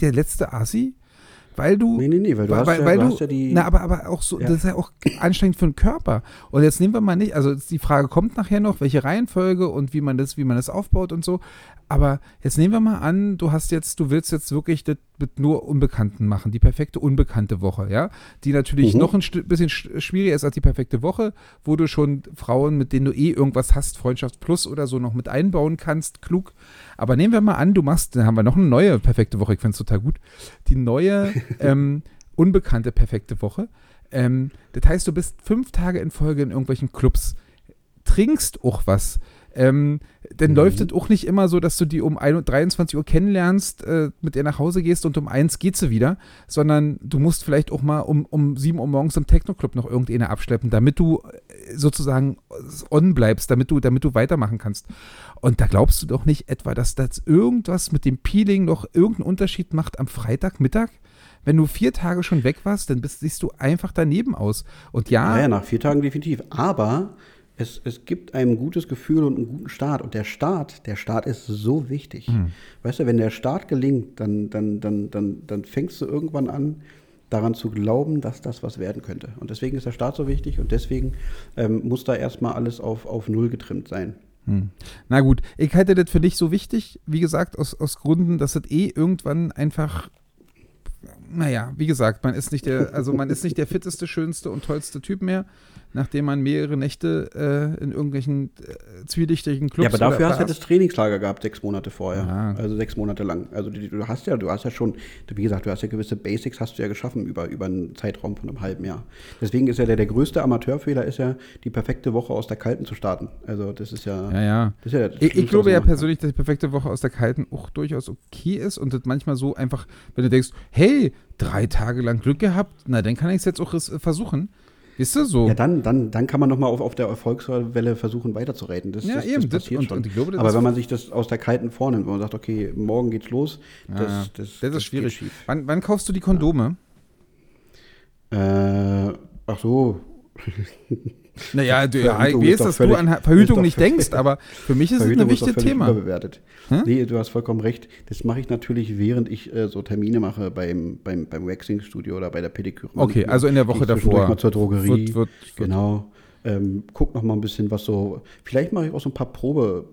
S2: der letzte Asi? Weil du.
S1: Nee, nee, nee, weil du, weil, hast, ja,
S2: weil
S1: du, hast ja die.
S2: Na, aber, aber auch so, ja. das ist ja auch anstrengend für den Körper. Und jetzt nehmen wir mal nicht, also die Frage kommt nachher noch, welche Reihenfolge und wie man das, wie man das aufbaut und so. Aber jetzt nehmen wir mal an, du hast jetzt, du willst jetzt wirklich das mit nur Unbekannten machen, die perfekte unbekannte Woche, ja, die natürlich mhm. noch ein bisschen schwieriger ist als die perfekte Woche, wo du schon Frauen, mit denen du eh irgendwas hast, Freundschaft plus oder so noch mit einbauen kannst, klug. Aber nehmen wir mal an, du machst, dann haben wir noch eine neue perfekte Woche, ich finde es total gut, die neue ähm, unbekannte perfekte Woche. Ähm, das heißt, du bist fünf Tage in Folge in irgendwelchen Clubs, trinkst auch was, ähm, dann mhm. läuft es auch nicht immer so, dass du die um 23 Uhr kennenlernst, äh, mit ihr nach Hause gehst und um 1 geht sie wieder, sondern du musst vielleicht auch mal um, um 7 Uhr morgens im Techno-Club noch irgendeine abschleppen, damit du äh, sozusagen on bleibst, damit du, damit du weitermachen kannst. Und da glaubst du doch nicht etwa, dass das irgendwas mit dem Peeling noch irgendeinen Unterschied macht am Freitagmittag? Wenn du vier Tage schon weg warst, dann bist, siehst du einfach daneben aus. Und ja.
S1: Ja, nach vier Tagen definitiv. Aber es, es gibt einem ein gutes Gefühl und einen guten Start. Und der Start, der Start ist so wichtig. Mhm. Weißt du, wenn der Start gelingt, dann, dann, dann, dann, dann fängst du irgendwann an, daran zu glauben, dass das was werden könnte. Und deswegen ist der Start so wichtig und deswegen ähm, muss da erstmal alles auf, auf Null getrimmt sein.
S2: Hm. Na gut, ich halte das für dich so wichtig, wie gesagt, aus, aus Gründen, dass es eh irgendwann einfach naja, wie gesagt, man ist nicht der, also man ist nicht der fitteste, schönste und tollste Typ mehr nachdem man mehrere Nächte äh, in irgendwelchen äh, zwielichtigen Clubs.
S1: Ja, aber dafür hast du ja das Trainingslager gehabt, sechs Monate vorher. Ja. Also sechs Monate lang. Also du, du, hast ja, du hast ja schon, wie gesagt, du hast ja gewisse Basics hast du ja geschaffen über, über einen Zeitraum von einem halben Jahr. Deswegen ist ja der, der größte Amateurfehler ist ja, die perfekte Woche aus der Kalten zu starten. Also das ist ja.
S2: Ja, ja.
S1: Das ist ja
S2: ich, ich glaube ja persönlich, dass die perfekte Woche aus der Kalten auch durchaus okay ist und das manchmal so einfach, wenn du denkst, hey, drei Tage lang Glück gehabt, na dann kann ich es jetzt auch versuchen. Ist das so?
S1: Ja, dann, dann, dann kann man nochmal auf, auf der Erfolgswelle versuchen weiterzureden. Das,
S2: ja,
S1: das,
S2: eben.
S1: Das passiert
S2: und,
S1: schon.
S2: Und glaube,
S1: Aber wenn man sich das aus der kalten vornimmt, wenn man sagt, okay, morgen geht's los,
S2: das, ja, das, das, ist schwierig. Wann, wann, kaufst du die Kondome?
S1: Ja. Äh, ach so.
S2: Naja, du, ja, ich weiß, dass völlig, du an Verhütung nicht denkst, aber für mich ist Verhütung es ein wichtiges Thema.
S1: Überbewertet. Hm? Nee, du hast vollkommen recht. Das mache ich natürlich, während ich äh, so Termine mache beim, beim, beim Waxing-Studio oder bei der Pediküre.
S2: Okay, also in der Woche davor.
S1: mal zur Drogerie. Wird, wird, genau. Ähm, guck noch mal ein bisschen, was so. Vielleicht mache ich auch so ein paar Probe.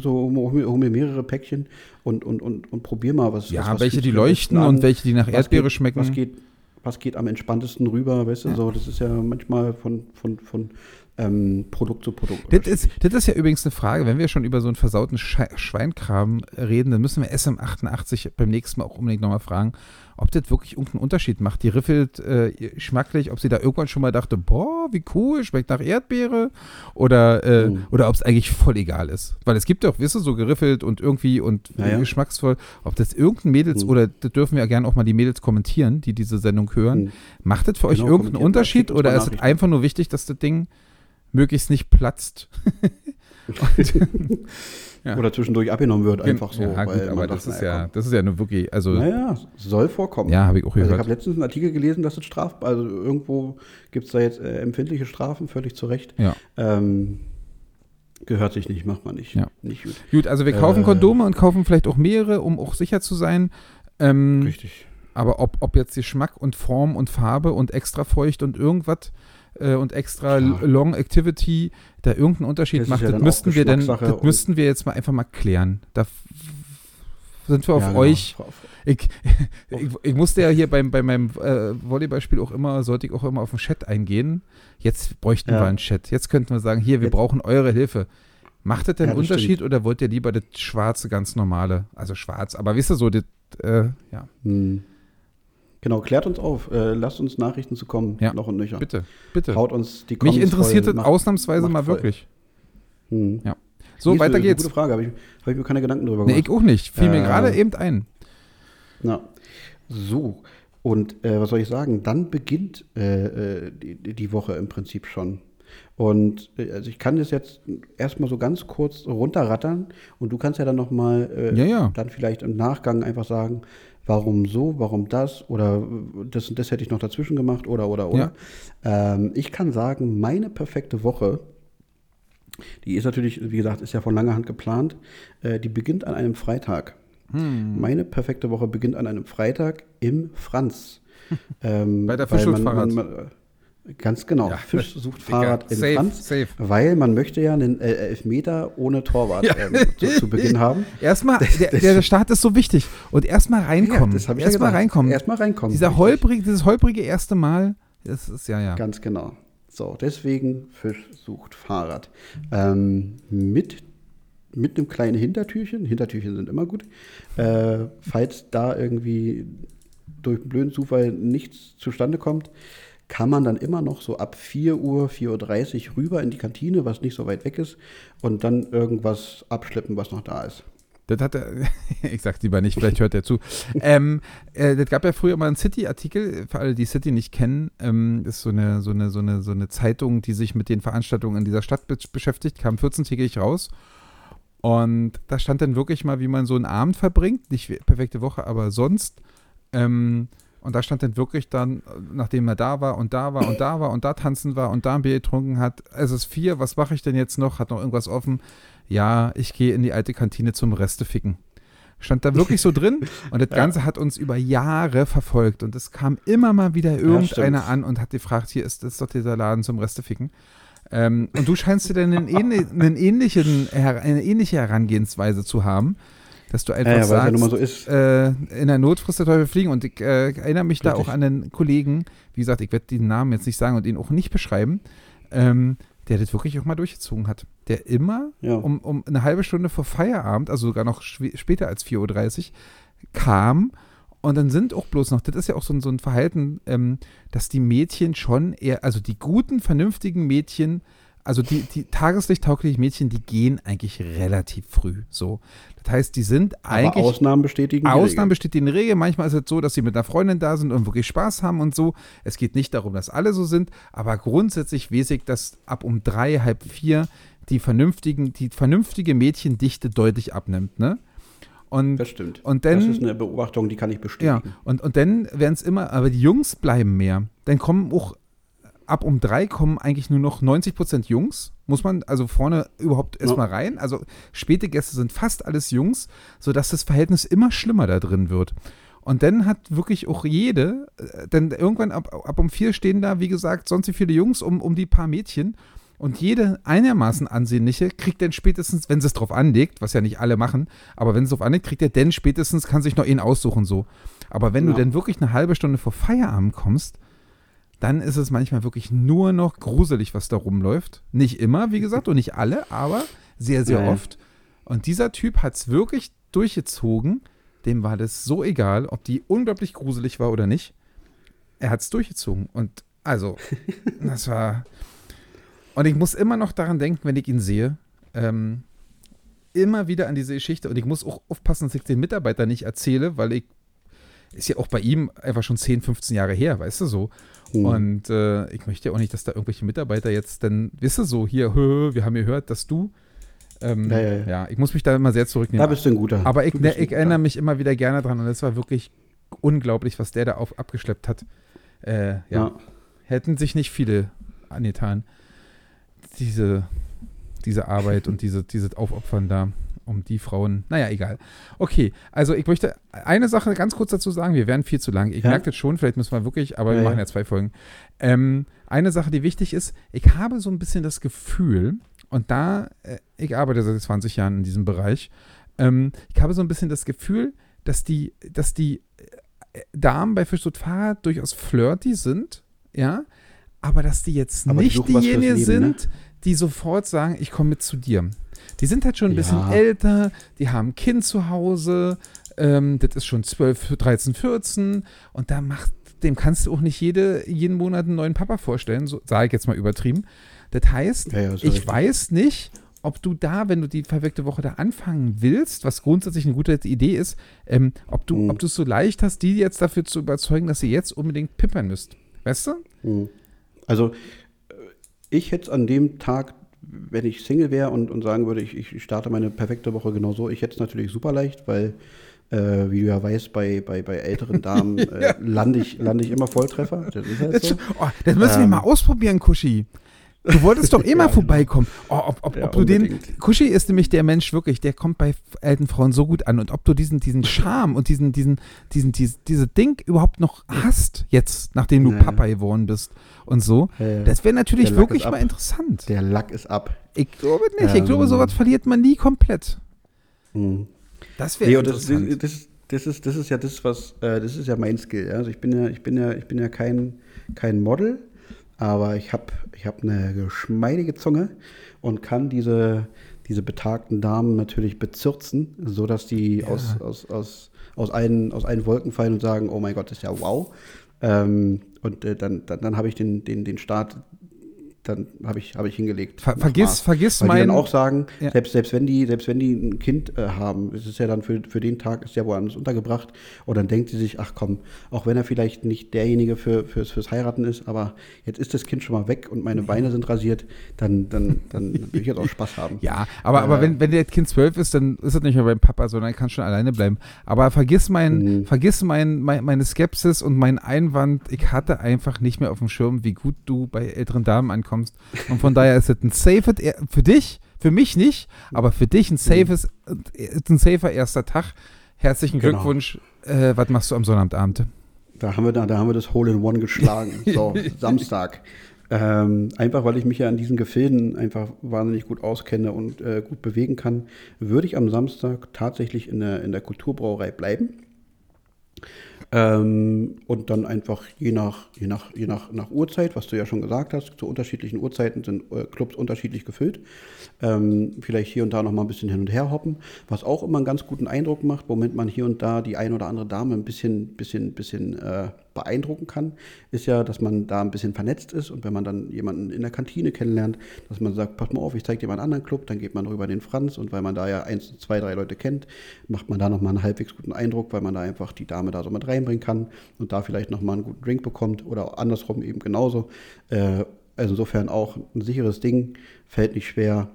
S1: So hol mir mehrere Päckchen und, und, und, und probier mal was.
S2: Ja,
S1: was,
S2: welche die leuchten und welche die nach Erdbeere
S1: geht,
S2: schmecken.
S1: Was geht, was geht am entspanntesten rüber, weißt du, so, das ist ja manchmal von, von, von ähm, Produkt zu Produkt.
S2: Das ist, das ist ja übrigens eine Frage, wenn wir schon über so einen versauten Schweinkram reden, dann müssen wir SM88 beim nächsten Mal auch unbedingt nochmal fragen, ob das wirklich irgendeinen Unterschied macht. Die riffelt äh, schmacklich, ob sie da irgendwann schon mal dachte, boah, wie cool, schmeckt nach Erdbeere oder, äh, mhm. oder ob es eigentlich voll egal ist. Weil es gibt doch, weißt du, so geriffelt und irgendwie und
S1: ja,
S2: geschmacksvoll, ob das irgendein Mädels mhm. oder das dürfen wir ja gerne auch mal die Mädels kommentieren, die diese Sendung hören. Mhm. Macht das für genau, euch irgendeinen Unterschied oder ist es einfach nur wichtig, dass das Ding möglichst nicht platzt?
S1: ja. oder zwischendurch abgenommen wird, einfach so.
S2: Ja, gut, aber das ist ja, das ist ja nur wirklich, also.
S1: Naja, soll vorkommen.
S2: Ja, habe ich auch gehört. Also
S1: ich habe letztens einen Artikel gelesen, dass es strafbar, also irgendwo gibt es da jetzt äh, empfindliche Strafen, völlig zu Recht.
S2: Ja.
S1: Ähm, Gehört sich nicht, macht man nicht.
S2: Ja.
S1: Nicht gut.
S2: Gut, also wir kaufen
S1: Äh.
S2: Kondome und kaufen vielleicht auch mehrere, um auch sicher zu sein. Ähm,
S1: Richtig.
S2: aber ob, ob jetzt Geschmack und Form und Farbe und extra feucht und irgendwas äh, und extra
S1: Ja.
S2: Long Activity da irgendeinen Unterschied
S1: Das
S2: macht,
S1: ja
S2: das müssten wir
S1: Geschmackssache
S2: das müssten wir jetzt mal einfach mal klären. Da sind wir auf
S1: Ja, genau.
S2: euch. Ich, ich, ich musste ja hier beim, bei meinem äh, Volleyballspiel auch immer, sollte ich auch immer auf den Chat eingehen. Jetzt bräuchten
S1: Ja.
S2: wir einen Chat. Jetzt könnten wir sagen, hier, wir
S1: Jetzt-
S2: brauchen eure Hilfe. Macht das denn
S1: Ja,
S2: einen Unterschied oder wollt ihr lieber das schwarze, ganz normale? Also schwarz, aber wisst ihr so, das, äh, ja,
S1: Hm. Genau, klärt uns auf. Äh, lasst uns Nachrichten zukommen,
S2: Ja.
S1: noch und nöcher.
S2: bitte, bitte.
S1: Haut uns die
S2: Mich
S1: Comments
S2: interessiert
S1: voll,
S2: das
S1: macht-
S2: ausnahmsweise
S1: macht
S2: mal
S1: voll.
S2: wirklich.
S1: Hm.
S2: Ja. So,
S1: Nee, ist
S2: weiter
S1: eine
S2: geht's.
S1: Gute Frage, habe ich, hab ich mir keine Gedanken drüber
S2: Nee,
S1: gemacht.
S2: ich auch nicht. Fiel mir
S1: Äh,
S2: gerade eben ein.
S1: Ja. So, und äh, was soll ich sagen? Dann beginnt äh, äh, die, die Woche im Prinzip schon. Und äh, also ich kann das jetzt erstmal so ganz kurz runterrattern und du kannst ja dann nochmal äh,
S2: Ja, ja.
S1: dann vielleicht im Nachgang einfach sagen, warum so, warum das oder äh, das und das hätte ich noch dazwischen gemacht oder oder oder. Ähm, ich kann sagen, meine perfekte Woche, die ist natürlich, wie gesagt, ist ja von langer Hand geplant, äh, die beginnt an einem Freitag.
S2: Hm.
S1: Meine perfekte Woche beginnt an einem Freitag im Franz. Ähm,
S2: Bei der
S1: weil Ganz genau.
S2: Ja.
S1: Fisch sucht
S2: Digga,
S1: Fahrrad in
S2: safe,
S1: Franz.
S2: safe.
S1: Weil man möchte ja einen äh, Elfmeter ohne Torwart
S2: Ja.
S1: ähm, zu, zu Beginn haben.
S2: Erstmal, der, der Start ist so wichtig. Und erstmal reinkommen.
S1: ja
S2: erstmal
S1: gedacht.
S2: reinkommen.
S1: Erstmal reinkommen.
S2: Dieser holprige, dieses holprige erste Mal, das ist ja, ja.
S1: Ganz genau. So, deswegen Fisch sucht Fahrrad. Ähm, mit, mit einem kleinen Hintertürchen. Hintertürchen sind immer gut. Äh, falls da irgendwie durch einen blöden Zufall nichts zustande kommt, kann man dann immer noch so ab 4 Uhr, 4.30 Uhr rüber in die Kantine, was nicht so weit weg ist, und dann irgendwas abschleppen, was noch da ist.
S2: Das hat er, ich sag's lieber nicht, vielleicht hört er zu. ähm, äh, das gab ja früher mal einen City-Artikel, für alle, die City nicht kennen, ähm, ist so eine, so, eine, so, eine, so eine Zeitung, die sich mit den Veranstaltungen in dieser Stadt be beschäftigt, kam 14-tägig raus. Und da stand dann wirklich mal, wie man so einen Abend verbringt, nicht perfekte Woche, aber sonst. Ähm, und da stand dann wirklich dann, nachdem er da war und da war und da war und da tanzen war und da ein Bier getrunken hat, es ist vier, was mache ich denn jetzt noch? Hat noch irgendwas offen? Ja, ich gehe in die alte Kantine zum Reste ficken. Stand da wirklich so drin und das Ganze hat uns über Jahre verfolgt und es kam immer mal wieder irgendeiner
S1: stimmt.
S2: an und hat gefragt, hier ist, das doch dieser Laden zum Reste ficken. Ähm, und du scheinst dir dann einen, ähnli einen ähnlichen, eine ähnliche Herangehensweise zu haben, dass du einfach
S1: Ja, ja, ja
S2: sagst,
S1: mal so ist.
S2: äh, in der Not frisst der Teufel fliegen. Und ich äh, erinnere mich da
S1: Richtig.
S2: auch an einen Kollegen, wie gesagt, ich werde den Namen jetzt nicht sagen und ihn auch nicht beschreiben, ähm, der das wirklich auch mal durchgezogen hat. Der immer
S1: Ja.
S2: um, um eine halbe Stunde vor Feierabend, also sogar noch später als 4.30 Uhr, kam. Und dann sind auch bloß noch, das ist ja auch so ein, so ein Verhalten, ähm, dass die Mädchen schon eher, also die guten, vernünftigen Mädchen, also die, die tageslichttauglichen Mädchen, die gehen eigentlich relativ früh. So. Das heißt, die sind
S1: Aber
S2: eigentlich.
S1: Ausnahmen bestätigen. die
S2: Ausnahmen
S1: Regel.
S2: bestätigen die Regel. Manchmal ist es so, dass sie mit einer Freundin da sind und wirklich Spaß haben und so. Es geht nicht darum, dass alle so sind, aber grundsätzlich weiß ich, dass ab um drei, halb vier die vernünftigen, die vernünftige Mädchendichte deutlich abnimmt, ne? Und,
S1: Das stimmt.
S2: und dann,
S1: das ist eine Beobachtung, die kann ich
S2: ja,
S1: bestätigen.
S2: und, und dann werden es immer, aber die Jungs bleiben mehr. Dann kommen auch, ab um drei kommen eigentlich nur noch 90 Prozent Jungs. Muss man also vorne überhaupt erstmal rein. Also späte Gäste sind fast alles Jungs, sodass das Verhältnis immer schlimmer da drin wird. Und dann hat wirklich auch jede, äh, denn irgendwann ab, ab um vier stehen da, wie gesagt, sonst wie viele Jungs um, um die paar Mädchen. Und jede einigermaßen ansehnliche kriegt dann spätestens, wenn sie es drauf anlegt, was ja nicht alle machen, aber wenn es drauf anlegt, kriegt er dann spätestens, kann sich noch ihn aussuchen so. Aber wenn
S1: Ja.
S2: du dann wirklich eine halbe Stunde vor Feierabend kommst, dann ist es manchmal wirklich nur noch gruselig, was da rumläuft. Nicht immer, wie gesagt, und nicht alle, aber sehr, sehr
S1: ja.
S2: oft. Und dieser Typ hat es wirklich durchgezogen. Dem war das so egal, ob die unglaublich gruselig war oder nicht. Er hat es durchgezogen. Und also, das war. Und ich muss immer noch daran denken, wenn ich ihn sehe. Ähm, immer wieder an diese Geschichte. Und ich muss auch aufpassen, dass ich den Mitarbeiter nicht erzähle, weil ich. Ist ja auch bei ihm einfach schon 10, 15 Jahre her, weißt du so.
S1: Hm.
S2: Und äh, ich möchte ja auch nicht, dass da irgendwelche Mitarbeiter jetzt dann, wisst ihr so, hier, hö, wir haben gehört, dass du. Ähm,
S1: Ja, ja, ja.
S2: ich muss mich da immer sehr
S1: Da
S2: zurücknehmen.
S1: bist du ein guter.
S2: Aber ich, ne, ich
S1: guter.
S2: erinnere mich immer wieder gerne dran und es war wirklich unglaublich, was der da auf, abgeschleppt hat. Äh, ja.
S1: Ja.
S2: Hätten sich nicht viele angetan. Diese, diese Arbeit und diese, dieses Aufopfern da um die Frauen. Naja, egal. Okay, also ich möchte eine Sache ganz kurz dazu sagen. Wir werden viel zu lang. Ich ja. merke das schon, vielleicht müssen wir wirklich, aber ja, wir machen ja zwei Folgen. Ähm, eine Sache, die wichtig ist, ich habe so ein bisschen das Gefühl, und da, äh, ich arbeite seit 20 Jahren in diesem Bereich, ähm, ich habe so ein bisschen das Gefühl, dass die, dass die äh, Damen bei Fisch und Fahrrad durchaus flirty sind, ja, aber dass die jetzt aber nicht die diejenigen ne? sind, ne? Die sofort sagen, ich komme mit zu dir. Die sind halt schon ein bisschen ja. älter, die haben ein Kind zu Hause, ähm, das ist schon 12, 13, 14 und da macht, dem kannst du auch nicht jede, jeden Monat einen neuen Papa vorstellen, so sage ich jetzt mal übertrieben. Das heißt, ja, ja, ich richtig. weiß nicht, ob du da, wenn du die verwirkte Woche da anfangen willst, was grundsätzlich eine gute Idee ist, ähm, ob du mhm. ob es so leicht hast, die jetzt dafür zu überzeugen, dass sie jetzt unbedingt pippern müsst. Weißt du? Mhm.
S1: Also ich hätte an dem Tag, wenn ich Single wäre und, und sagen würde, ich, ich starte meine perfekte Woche genau so, ich hätte es natürlich super leicht, weil äh, wie du ja weißt, bei, bei, bei älteren Damen äh, ja. lande ich, lande ich immer Volltreffer.
S2: Das halt so. Oh, das müssen ähm, wir mal ausprobieren, Kuschi. Du wolltest doch eh mal ja, vorbeikommen. Oh, ob, ob, ja, ob du den. Kuschi ist nämlich der Mensch wirklich, der kommt bei alten Frauen so gut an. Und ob du diesen, diesen Charme und diesen, diesen, diesen, diese, diese Ding überhaupt noch hast, jetzt, nachdem du naja. Papa geworden bist und so, ja, das wäre natürlich wirklich mal interessant.
S1: Der Lack ist ab.
S2: Ich glaube nicht. Ähm, ich glaube, sowas verliert man nie komplett.
S1: Hm. Das wäre nee, interessant. Das, das, das, ist, das ist ja das, was, äh, das ist ja mein Skill. Also ich bin ja, ich bin ja, ich bin ja kein, kein Model aber ich habe ich hab eine geschmeidige Zunge und kann diese, diese betagten Damen natürlich bezirzen, sodass die ja. aus, aus, aus, aus, allen, aus allen Wolken fallen und sagen, oh mein Gott, das ist ja wow. Ähm, und äh, dann, dann, dann habe ich den, den, den Start dann habe ich, hab ich hingelegt.
S2: Ver vergiss, vergiss
S1: Weil mein. Die dann auch sagen, ja. selbst, selbst, wenn die, selbst wenn die ein Kind äh, haben, ist es ja dann für, für den Tag, ist ja woanders untergebracht. Und dann denkt sie sich, ach komm, auch wenn er vielleicht nicht derjenige für, fürs, fürs Heiraten ist, aber jetzt ist das Kind schon mal weg und meine Beine sind rasiert, dann, dann, dann will ich jetzt auch Spaß haben.
S2: Ja, aber, äh, aber wenn, wenn der Kind zwölf ist, dann ist es nicht mehr beim Papa, sondern kann schon alleine bleiben. Aber vergiss mein, mhm. vergiss mein, mein, meine Skepsis und meinen Einwand, ich hatte einfach nicht mehr auf dem Schirm, wie gut du bei älteren Damen ankommst kommst. Und von daher ist es ein safer, für dich, für mich nicht, aber für dich ein safes, ein safer erster Tag. Herzlichen genau. Glückwunsch. Äh, was machst du am Sonnabendabend?
S1: Da haben wir, da, da haben wir das Hole in One geschlagen. So, Samstag. Ähm, einfach weil ich mich ja an diesen Gefilden einfach wahnsinnig gut auskenne und äh, gut bewegen kann, würde ich am Samstag tatsächlich in der, in der Kulturbrauerei bleiben. Ähm, und dann einfach je nach, je, nach, je nach, nach Uhrzeit, was du ja schon gesagt hast, zu unterschiedlichen Uhrzeiten sind äh, Clubs unterschiedlich gefüllt. Ähm, vielleicht hier und da noch mal ein bisschen hin und her hoppen, was auch immer einen ganz guten Eindruck macht, womit man hier und da die ein oder andere Dame ein bisschen, bisschen, bisschen äh, beeindrucken kann, ist ja, dass man da ein bisschen vernetzt ist und wenn man dann jemanden in der Kantine kennenlernt, dass man sagt, pass mal auf, ich zeige dir mal einen anderen Club, dann geht man rüber den Franz und weil man da ja eins, zwei, drei Leute kennt, macht man da nochmal einen halbwegs guten Eindruck, weil man da einfach die Dame da so mit reinbringen kann und da vielleicht nochmal einen guten Drink bekommt oder andersrum eben genauso. Äh, also insofern auch ein sicheres Ding, fällt nicht schwer.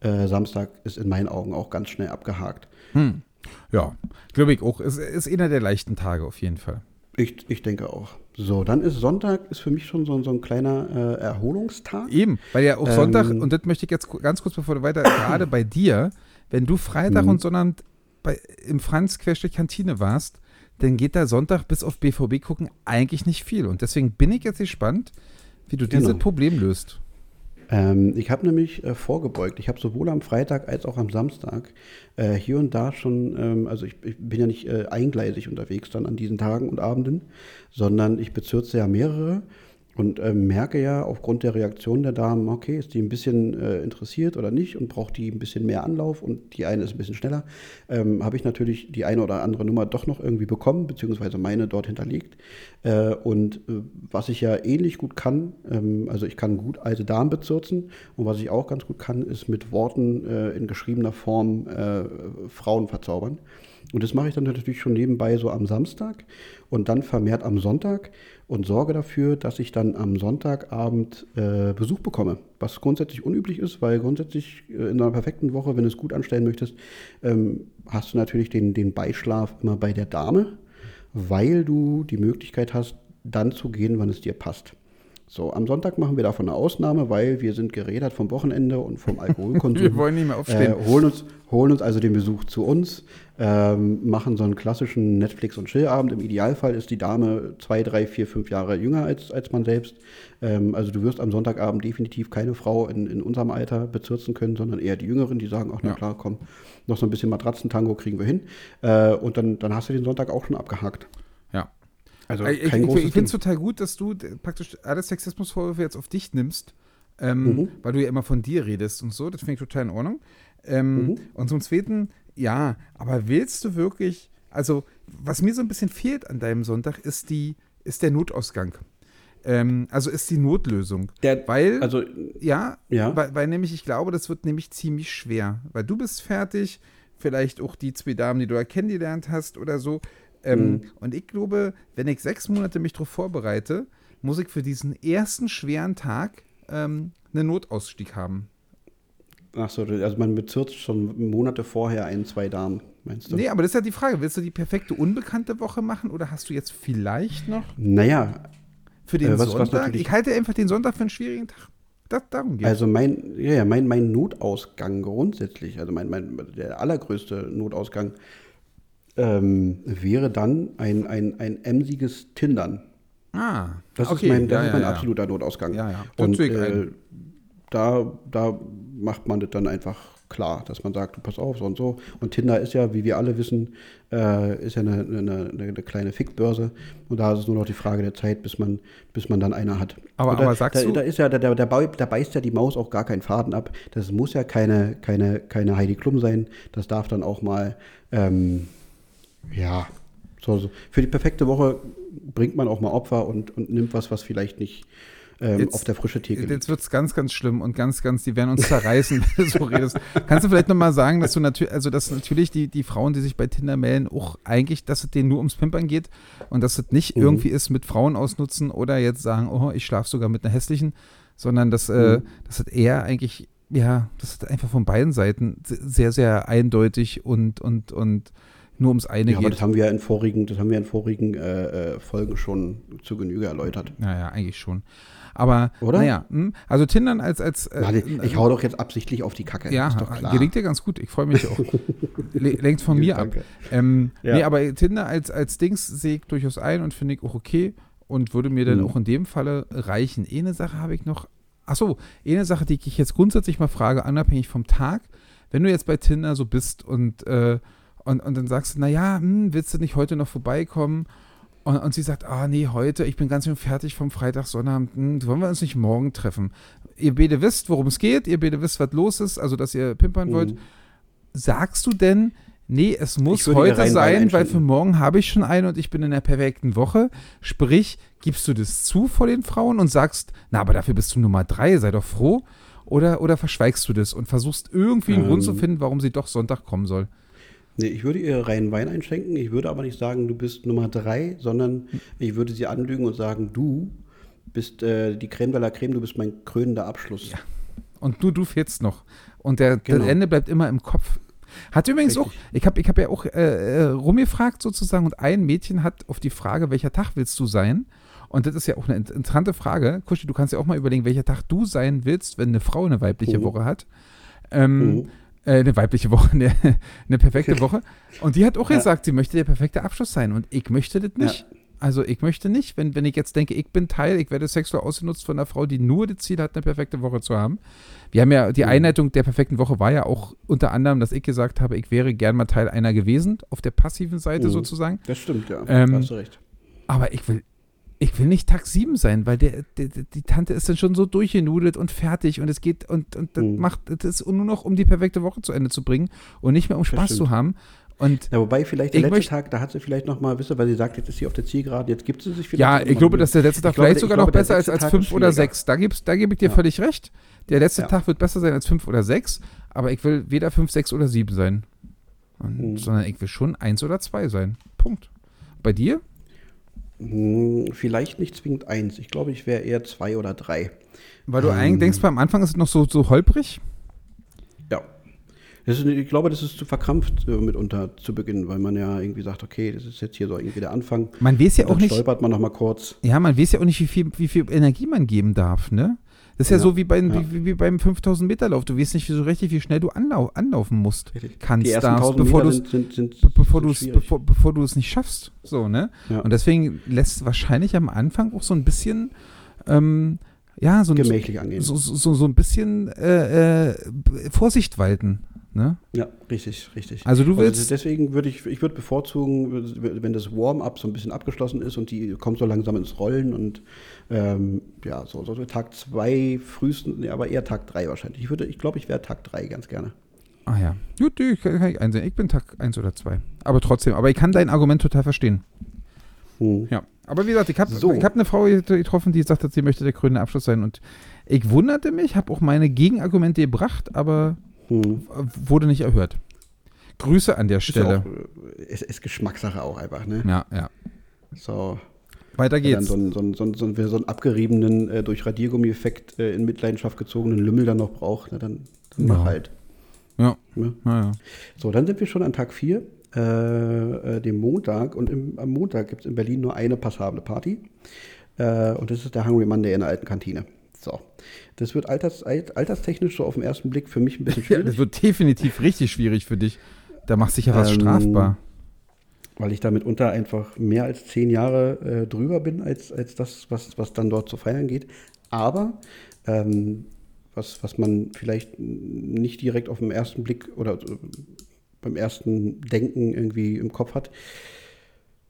S1: Äh, Samstag ist in meinen Augen auch ganz schnell abgehakt.
S2: Hm. Ja, glaube ich auch. Es ist einer der leichten Tage auf jeden Fall.
S1: Ich, ich denke auch. So, dann ist Sonntag ist für mich schon so, so ein kleiner äh, Erholungstag.
S2: Eben, weil ja auch ähm, Sonntag, und das möchte ich jetzt ganz kurz bevor du weiter, gerade bei dir, wenn du Freitag und mhm. Sonntag bei, im Franz-Kantine warst, dann geht da Sonntag bis auf BVB gucken eigentlich nicht viel. Und deswegen bin ich jetzt gespannt, wie du genau. dieses Problem löst.
S1: Ähm, ich habe nämlich äh, vorgebeugt. Ich habe sowohl am Freitag als auch am Samstag äh, hier und da schon, ähm, also ich, ich, bin ja nicht äh, eingleisig unterwegs dann an diesen Tagen und Abenden, sondern ich bezürze ja mehrere und äh, merke ja aufgrund der Reaktion der Damen, okay, ist die ein bisschen äh, interessiert oder nicht und braucht die ein bisschen mehr Anlauf und die eine ist ein bisschen schneller, ähm, habe ich natürlich die eine oder andere Nummer doch noch irgendwie bekommen, beziehungsweise meine dort hinterlegt. Äh, und äh, was ich ja ähnlich gut kann, ähm, also ich kann gut alte Damen bezirzen und was ich auch ganz gut kann, ist mit Worten äh, in geschriebener Form äh, Frauen verzaubern. Und das mache ich dann natürlich schon nebenbei so am Samstag und dann vermehrt am Sonntag und sorge dafür, dass ich dann am Sonntagabend äh, Besuch bekomme. Was grundsätzlich unüblich ist, weil grundsätzlich äh, in einer perfekten Woche, wenn du es gut anstellen möchtest, ähm, hast du natürlich den, den Beischlaf immer bei der Dame, weil du die Möglichkeit hast, dann zu gehen, wann es dir passt. So, am Sonntag machen wir davon eine Ausnahme, weil wir sind gerädert vom Wochenende und vom Alkoholkonsum.
S2: Wir wollen nicht mehr aufstehen.
S1: Äh, holen, uns, holen uns also den Besuch zu uns, ähm, machen so einen klassischen Netflix- und Chillabend. Im Idealfall ist die Dame zwei, drei, vier, fünf Jahre jünger als, als man selbst. Ähm, also du wirst am Sonntagabend definitiv keine Frau in, in unserem Alter bezirzen können, sondern eher die Jüngeren, die sagen, ach na
S2: Ja.
S1: klar, komm, noch so ein bisschen Matratzentango kriegen wir hin. Äh, und dann, dann hast du den Sonntag auch schon abgehakt. Also
S2: ich ich, ich, finde es total gut, dass du praktisch alle Sexismusvorwürfe jetzt auf dich nimmst, ähm,
S1: Mhm.
S2: weil du ja immer von dir redest und so. Das finde ich total in Ordnung. Ähm,
S1: Mhm.
S2: Und zum Zweiten, ja, aber willst du wirklich, also was mir so ein bisschen fehlt an deinem Sonntag, ist, die, ist der Notausgang. Ähm, also ist die Notlösung.
S1: Der,
S2: Weil,
S1: also,
S2: ja,
S1: ja.
S2: weil, weil nämlich, ich glaube, das wird nämlich ziemlich schwer. Weil du bist fertig, vielleicht auch die zwei Damen, die du da kennengelernt hast oder so. Ähm,
S1: Mhm.
S2: Und ich glaube, wenn ich sechs Monate mich darauf vorbereite, muss ich für diesen ersten schweren Tag ähm, einen Notausstieg haben.
S1: Ach so, also man bezirzt schon Monate vorher ein, zwei Damen, meinst du?
S2: Nee, aber das ist ja die Frage. Willst du die perfekte unbekannte Woche machen oder hast du jetzt vielleicht noch
S1: Naja,
S2: für den
S1: Äh, was- was
S2: Sonntag?
S1: natürlich-
S2: ich halte einfach den Sonntag für einen schwierigen Tag. Das, darum geht
S1: also mein, ja, mein, mein Notausgang grundsätzlich, also mein, mein, der allergrößte Notausgang ähm, wäre dann ein, ein, ein emsiges Tindern.
S2: Ah,
S1: Das
S2: okay.
S1: ist mein, das
S2: ja,
S1: ist
S2: ja,
S1: mein
S2: ja.
S1: absoluter Notausgang.
S2: Ja, ja.
S1: Und äh, da, da macht man das dann einfach klar, dass man sagt, du pass auf, so und so. Und Tinder ist ja, wie wir alle wissen, äh, ist ja eine, eine, eine, eine kleine Fickbörse. Und da ist es nur noch die Frage der Zeit, bis man, bis man dann eine hat.
S2: Aber-
S1: da,
S2: aber sagst
S1: da,
S2: du-
S1: da ist ja, da, da, da beißt ja die Maus auch gar keinen Faden ab. Das muss ja keine, keine, keine Heidi Klum sein. Das darf dann auch mal, ähm, ja, so, so. Für die perfekte Woche bringt man auch mal Opfer und, und nimmt was, was vielleicht nicht ähm,
S2: Jetzt-
S1: auf der frische Theke liegt.
S2: Jetzt wird es ganz, ganz schlimm und ganz, ganz, die werden uns zerreißen, wenn du so redest. Kannst du vielleicht nochmal sagen, dass du natürlich, also dass natürlich die, die Frauen, die sich bei Tinder melden, auch eigentlich, dass es denen nur ums Pimpern geht und dass es nicht
S1: Mhm.
S2: irgendwie ist mit Frauen ausnutzen oder jetzt sagen, oh, ich schlafe sogar mit einer hässlichen, sondern dass, äh,
S1: Mhm.
S2: dass es eher eigentlich, ja, das ist einfach von beiden Seiten sehr, sehr eindeutig und, und, und nur ums eine
S1: Ja, aber
S2: geht.
S1: das haben wir ja in vorigen, das haben wir in vorigen äh, äh, Folgen schon zu Genüge erläutert.
S2: Naja, eigentlich schon. Aber,
S1: Oder?
S2: naja, hm, also Tindern als, als äh,
S1: Warte, ich hau doch jetzt absichtlich auf die Kacke.
S2: Ja,
S1: doch
S2: gelingt dir ganz gut. Ich freue mich auch. Le- Lenkt von mir ab.
S1: Danke.
S2: Ähm,
S1: Ja.
S2: Nee, aber Tinder als, als Dings sehe ich durchaus ein und finde ich auch okay und würde mir dann
S1: Mhm.
S2: auch in dem Falle reichen. Eine Sache habe ich noch. Achso, eine Sache, die ich jetzt grundsätzlich mal frage, unabhängig vom Tag. Wenn du jetzt bei Tinder so bist und, äh, und, und dann sagst du, naja, hm, willst du nicht heute noch vorbeikommen? Und, und sie sagt, ah nee, heute, ich bin ganz schön fertig vom Freitag, Sonnabend, hm, wollen wir uns nicht morgen treffen? Ihr beide wisst, worum es geht, ihr beide wisst, was los ist, also dass ihr pimpern wollt.
S1: Mhm.
S2: Sagst du denn, nee, es muss heute sein, weil für morgen habe ich schon eine und ich bin in der perfekten Woche? Sprich, gibst du das zu vor den Frauen und sagst, na, aber dafür bist du Nummer drei, sei doch froh? Oder, oder verschweigst du das und versuchst irgendwie einen Grund zu
S1: Ähm.
S2: finden, warum sie doch Sonntag kommen soll?
S1: Nee, ich würde ihr reinen Wein einschenken. Ich würde aber nicht sagen, du bist Nummer drei, sondern ich würde sie anlügen und sagen, du bist äh, die Creme de la Creme, du bist mein krönender Abschluss.
S2: Ja. Und du, du fehlst noch. Und der,
S1: Genau.
S2: das Ende bleibt immer im Kopf. Hat übrigens
S1: Richtig.
S2: auch, ich habe ich hab ja auch äh, äh, rumgefragt sozusagen und ein Mädchen hat auf die Frage, welcher Tag willst du sein? Und das ist ja auch eine interessante Frage. Kuschi, du kannst ja auch mal überlegen, welcher Tag du sein willst, wenn eine Frau eine weibliche
S1: Mhm.
S2: Woche hat. Ähm,
S1: Mhm.
S2: Äh, eine weibliche Woche, eine, eine perfekte Woche. Und die hat auch
S1: Ja.
S2: gesagt, sie möchte der perfekte Abschluss sein. Und ich möchte das nicht. Also ich möchte nicht, wenn, wenn ich jetzt denke, ich bin Teil, ich werde sexuell ausgenutzt von einer Frau, die nur das Ziel hat, eine perfekte Woche zu haben. Wir haben ja, die
S1: Mhm.
S2: Einleitung der perfekten Woche war ja auch unter anderem, dass ich gesagt habe, ich wäre gern mal Teil einer gewesen, auf der passiven Seite
S1: Mhm.
S2: sozusagen.
S1: Das stimmt, ja.
S2: Ähm,
S1: da hast du recht.
S2: Aber ich will, ich will nicht Tag 7 sein, weil der, der, die Tante ist dann schon so durchgenudelt und fertig und es geht und, und das
S1: Mhm.
S2: macht das nur noch, um die perfekte Woche zu Ende zu bringen und nicht mehr um Spaß zu haben. Und
S1: Ja, wobei vielleicht der letzte
S2: möchte-
S1: Tag, da hat sie vielleicht noch mal, wisst ihr, weil sie sagt, jetzt ist sie auf der Zielgeraden, jetzt gibt sie sich vielleicht.
S2: ja, ich glaube, dass der letzte Tag
S1: glaube,
S2: vielleicht
S1: ich
S2: sogar
S1: glaube,
S2: noch besser ist als
S1: Tag
S2: fünf
S1: ist
S2: oder
S1: schwieriger.
S2: sechs. Da, gibt's, da gebe ich dir
S1: Ja.
S2: völlig recht. Der letzte
S1: Ja.
S2: Tag wird besser sein als fünf oder sechs, aber ich will weder fünf, sechs oder sieben sein. Und,
S1: Mhm.
S2: Sondern ich will schon eins oder zwei sein. Punkt. Bei dir?
S1: Hm, vielleicht nicht zwingend eins. Ich glaube, ich wäre eher zwei oder drei.
S2: Weil du
S1: Ähm.
S2: eigentlich denkst, beim Anfang ist es noch so, so holprig.
S1: Ja. Ist, ich glaube, das ist zu verkrampft äh, mitunter zu beginnen, weil man ja irgendwie sagt, okay, das ist jetzt hier so irgendwie der Anfang.
S2: Man weiß ja auch nicht,
S1: stolpert man noch mal kurz.
S2: ja, man weiß ja auch nicht, wie viel, wie viel Energie man geben darf, ne? Das ist ja,
S1: Ja,
S2: so wie, bei,
S1: ja.
S2: wie, wie beim 5000 Meter Lauf. Du weißt nicht wie so richtig, wie schnell du anlau anlaufen musst, kannst,
S1: Die ersten
S2: darfst,
S1: 1000
S2: bevor du bevor es bevor, bevor nicht schaffst, so ne?
S1: Ja.
S2: Und deswegen lässt wahrscheinlich am Anfang auch so ein bisschen ähm, ja so ein,
S1: gemächlich angehen.
S2: so, so, so ein bisschen äh, äh, Vorsicht walten, ne?
S1: Ja, richtig, richtig.
S2: Also du willst
S1: deswegen würde ich, ich würde bevorzugen, wenn das Warm-up so ein bisschen abgeschlossen ist und die kommt so langsam ins Rollen und ähm, ja, so, so Tag 2 frühestens, nee, aber eher Tag 3 wahrscheinlich. Ich würde, ich glaube, ich wäre Tag 3 ganz gerne.
S2: Ah ja. Gut, ich kann, kann ich einsehen. Ich bin Tag 1 oder 2. Aber trotzdem, aber ich kann dein Argument total verstehen.
S1: Hm.
S2: Ja. Aber wie gesagt, ich habe
S1: So.
S2: ich hab eine Frau getroffen, die hat, sie möchte der krönende Abschluss sein. Und ich wunderte mich, habe auch meine Gegenargumente gebracht, aber
S1: Hm.
S2: wurde nicht erhört. Grüße an der
S1: Ist
S2: Stelle.
S1: auch, äh, ist, ist Geschmackssache auch einfach, ne?
S2: Ja, ja.
S1: So,
S2: Weiter
S1: wenn dann
S2: geht's.
S1: so einen, so einen, so einen, so einen, so einen abgeriebenen, äh, durch Radiergummi-Effekt äh, in Mitleidenschaft gezogenen Lümmel dann noch braucht, ne, dann, dann
S2: Ja.
S1: mach halt.
S2: Ja,
S1: Ne?
S2: ja, ja.
S1: So, dann sind wir schon an Tag 4, äh, äh, dem Montag. Und im, am Montag gibt es in Berlin nur eine passable Party. Äh, und das ist der Hungry Monday in der alten Kantine. So. Das wird alters, alt, alterstechnisch so auf den ersten Blick für mich ein bisschen
S2: ja.
S1: schwierig,
S2: Das wird definitiv richtig schwierig für dich. Da machst du dich ja was
S1: Ähm,
S2: strafbar.
S1: weil ich da mitunter einfach mehr als zehn Jahre äh, drüber bin, als, als das, was, was dann dort zu feiern geht. Aber ähm, was, was man vielleicht nicht direkt auf den ersten Blick oder äh, beim ersten Denken irgendwie im Kopf hat,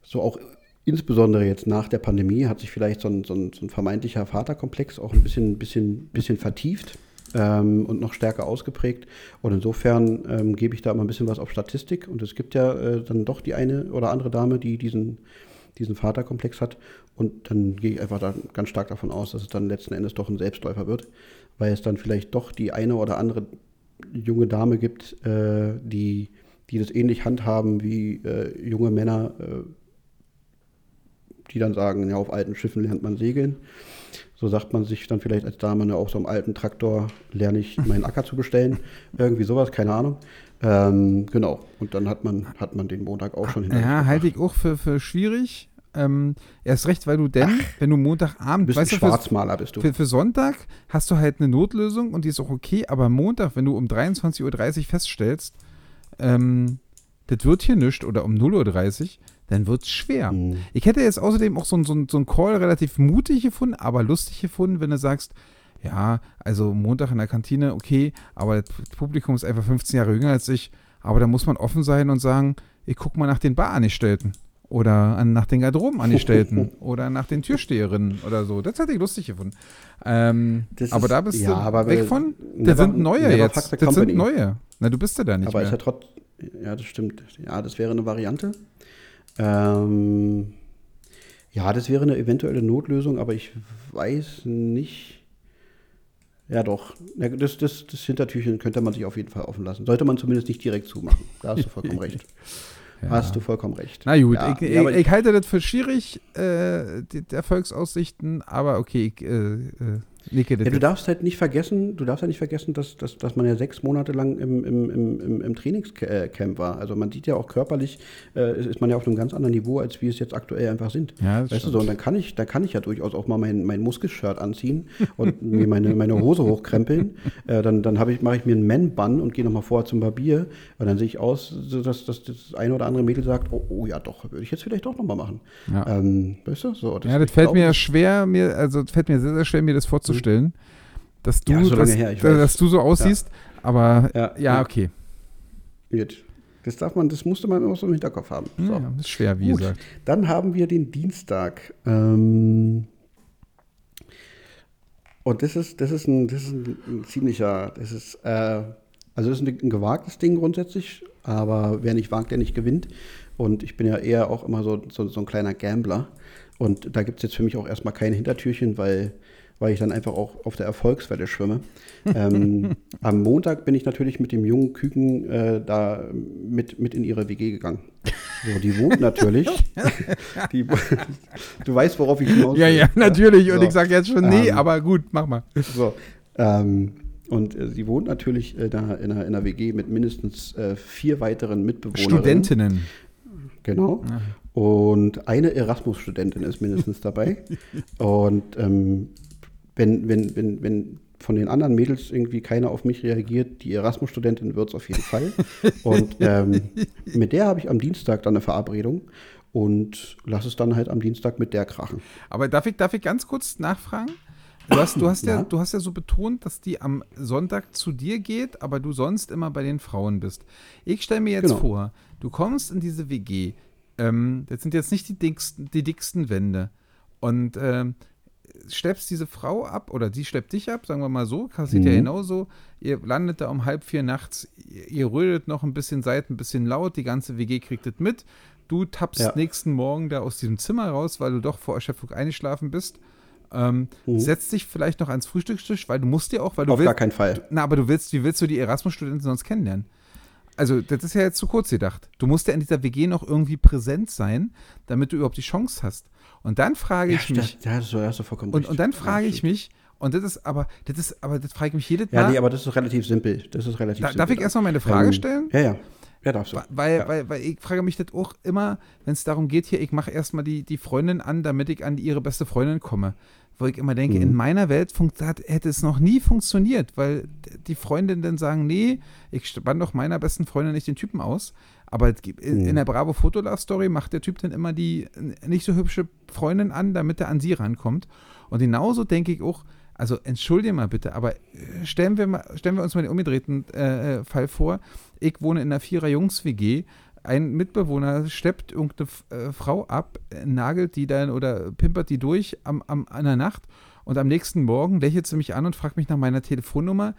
S1: so auch insbesondere jetzt nach der Pandemie hat sich vielleicht so ein, so ein, so ein vermeintlicher Vaterkomplex auch ein bisschen, bisschen, bisschen vertieft ähm, und noch stärker ausgeprägt. Und insofern ähm, gebe ich da immer ein bisschen was auf Statistik. Und es gibt ja äh, dann doch die eine oder andere Dame, die diesen, diesen Vaterkomplex hat. Und dann gehe ich einfach da ganz stark davon aus, dass es dann letzten Endes doch ein Selbstläufer wird, weil es dann vielleicht doch die eine oder andere junge Dame gibt, äh, die, die das ähnlich handhaben wie äh, junge Männer, äh, die dann sagen, ja, auf alten Schiffen lernt man segeln. So sagt man sich dann vielleicht als Dame, ne, auf so einem alten Traktor lerne ich meinen Acker zu bestellen. Irgendwie sowas, keine Ahnung. Ähm, genau. Und dann hat man, hat man den Montag auch schon hinter
S2: Ja, halte ich auch für, für schwierig. Ähm, erst recht, weil du denn, wenn du Montagabend,
S1: bist
S2: weißt du, für,
S1: Schwarzmaler, bist du.
S2: für, für Sonntag hast du halt eine Notlösung und die ist auch okay, aber Montag, wenn du um 23.30 Uhr feststellst, ähm, das wird hier nichts oder um 0.30 Uhr, dann wird es schwer.
S1: Hm.
S2: Ich hätte jetzt außerdem auch so, so, so einen Call relativ mutig gefunden, aber lustig gefunden, wenn du sagst, ja, also Montag in der Kantine, okay, aber das Publikum ist einfach 15 Jahre jünger als ich, aber da muss man offen sein und sagen, ich guck mal nach den Barangestellten oder an, nach den Garderobenangestellten oder nach den Türsteherinnen oder so. Das hätte ich lustig gefunden. Ähm, aber
S1: ist-
S2: da bist
S1: ja,
S2: du
S1: aber
S2: weg von. Das sind neue jetzt. Das sind neue. Na, du bist ja da nicht
S1: Aber
S2: mehr.
S1: ist ja trotz, ja, das stimmt. Ja, das wäre eine Variante. Ähm, ja, das wäre eine eventuelle Notlösung, aber ich weiß nicht. Ja, doch. Das, das, das Hintertürchen könnte man sich auf jeden Fall offen lassen. Sollte man zumindest nicht direkt zumachen. Da hast du vollkommen recht.
S2: Ja.
S1: Hast du vollkommen recht.
S2: Na gut,
S1: Ja,
S2: ich, ich, ich halte das für schwierig, äh, die, die Erfolgsaussichten, aber okay, ich äh, äh, nicke das.
S1: Ja, du darfst halt nicht vergessen, du darfst halt nicht vergessen, dass, dass, dass man ja sechs Monate lang im, im, im, im, Trainingscamp war. Also man sieht ja auch körperlich, äh, ist man ja auf einem ganz anderen Niveau, als wir es jetzt aktuell einfach sind.
S2: ja, das
S1: Weißt du
S2: stimmt.
S1: so, und dann kann ich, dann kann ich ja durchaus auch mal mein, mein Muskelshirt anziehen und mir meine, meine Hose hochkrempeln. Äh, dann dann ich, mache ich mir einen Man-Bun und gehe nochmal vorher zum Barbier. Und dann sehe ich aus, dass, dass das eine oder andere Mädel sagt, oh, oh ja doch, würde ich jetzt vielleicht doch nochmal machen.
S2: Ja.
S1: Ähm, weißt du? So,
S2: ja, das fällt mir
S1: das-
S2: schwer, mir, also das fällt mir sehr, sehr schwer, mir das vorzustellen, dass du,
S1: Ja, so
S2: dass,
S1: her,
S2: dass, du so aussiehst, aber ja,
S1: Ja, ja.
S2: okay.
S1: Gut. Das darf man, das musste man immer so im Hinterkopf haben. So.
S2: Ja, das ist schwer, wie
S1: Gut.
S2: gesagt.
S1: Dann haben wir den Dienstag. Ähm, und das ist, das ist ein, das ist ein, ein ziemlicher, das ist, äh, also das ist ein, ein gewagtes Ding grundsätzlich, aber wer nicht wagt, der nicht gewinnt. Und ich bin ja eher auch immer so, so, so ein kleiner Gambler. Und da gibt es jetzt für mich auch erstmal keine Hintertürchen, weil, weil ich dann einfach auch auf der Erfolgswelle schwimme. ähm, am Montag bin ich natürlich mit dem jungen Küken äh, da mit, mit in ihre WG gegangen. So, die wohnt natürlich. die, du weißt, worauf ich hinaus
S2: Ja,
S1: will,
S2: ja, natürlich. Und
S1: So.
S2: ich sage jetzt schon, nee,
S1: Ähm,
S2: aber gut, mach mal.
S1: So. Ähm, Und äh, sie wohnt natürlich äh, da in einer, in einer WG mit mindestens äh, vier weiteren Mitbewohnern.
S2: Studentinnen.
S1: Genau.
S2: Ja.
S1: Und eine Erasmus-Studentin ist mindestens dabei. Und ähm, wenn, wenn, wenn, wenn von den anderen Mädels irgendwie keiner auf mich reagiert, die Erasmus-Studentin wird es auf jeden Fall. Und ähm, mit der habe ich am Dienstag dann eine Verabredung und lass es dann halt am Dienstag mit der krachen.
S2: Aber darf ich, darf ich ganz kurz nachfragen? Du hast, du, hast ja.
S1: Ja.
S2: du hast ja so betont, dass die am Sonntag zu dir geht, aber du sonst immer bei den Frauen bist. Ich stelle mir jetzt
S1: Genau.
S2: vor, du kommst in diese WG. Ähm, das sind jetzt nicht die dicksten, die dicksten Wände. Und ähm, schleppst diese Frau ab oder sie schleppt dich ab, sagen wir mal so, passiert ja
S1: Mhm.
S2: genauso. Ihr landet da um halb vier nachts, ihr, rödet noch ein bisschen, seid ein bisschen laut, die ganze WG kriegt das mit. Du tappst
S1: Ja.
S2: nächsten Morgen da aus diesem Zimmer raus, weil du doch vor Erschöpfung eingeschlafen bist. Ähm,
S1: Mhm.
S2: Setzt dich vielleicht noch ans Frühstückstisch, weil du musst dir auch, weil du
S1: Auf
S2: willst,
S1: gar keinen Fall.
S2: na, aber du willst, wie willst du die Erasmus-Studenten sonst kennenlernen? Also, das ist ja jetzt zu kurz gedacht. Du musst ja in dieser WG noch irgendwie präsent sein, damit du überhaupt die Chance hast. Und dann frage ich mich,
S1: Ja, das, da hast du vollkommen
S2: und, und dann
S1: Ja,
S2: frage ich mich, und das ist aber, das ist, aber das frage ich mich jedes
S1: Ja,
S2: Mal.
S1: nee, aber das ist relativ simpel. Das ist relativ
S2: da,
S1: simpel.
S2: darf ich erstmal meine Frage
S1: Ähm,
S2: stellen?
S1: Ja, ja. Ja, darfst du.
S2: Weil,
S1: ja.
S2: weil, weil ich frage mich das auch immer, wenn es darum geht, hier, ich mache erstmal die, die Freundin an, damit ich an ihre beste Freundin komme. Wo ich immer denke,
S1: Mhm.
S2: in meiner Welt hat, hätte es noch nie funktioniert, weil die Freundinnen dann sagen, nee, ich spann doch meiner besten Freundin nicht den Typen aus. Aber in, in der Bravo Fotolove Story macht der Typ dann immer die nicht so hübsche Freundin an, damit er an sie rankommt. Und genauso denke ich auch, also entschuldige mal bitte, aber äh, stellen wir, mal, stellen wir uns mal den umgedrehten äh, äh, Fall vor. Ich wohne in einer Vierer-Jungs-WG. Ein Mitbewohner steppt irgendeine äh, Frau ab, nagelt die dann oder pimpert die durch am, am, an der Nacht und am nächsten Morgen lächelt sie mich an und fragt mich nach meiner Telefonnummer.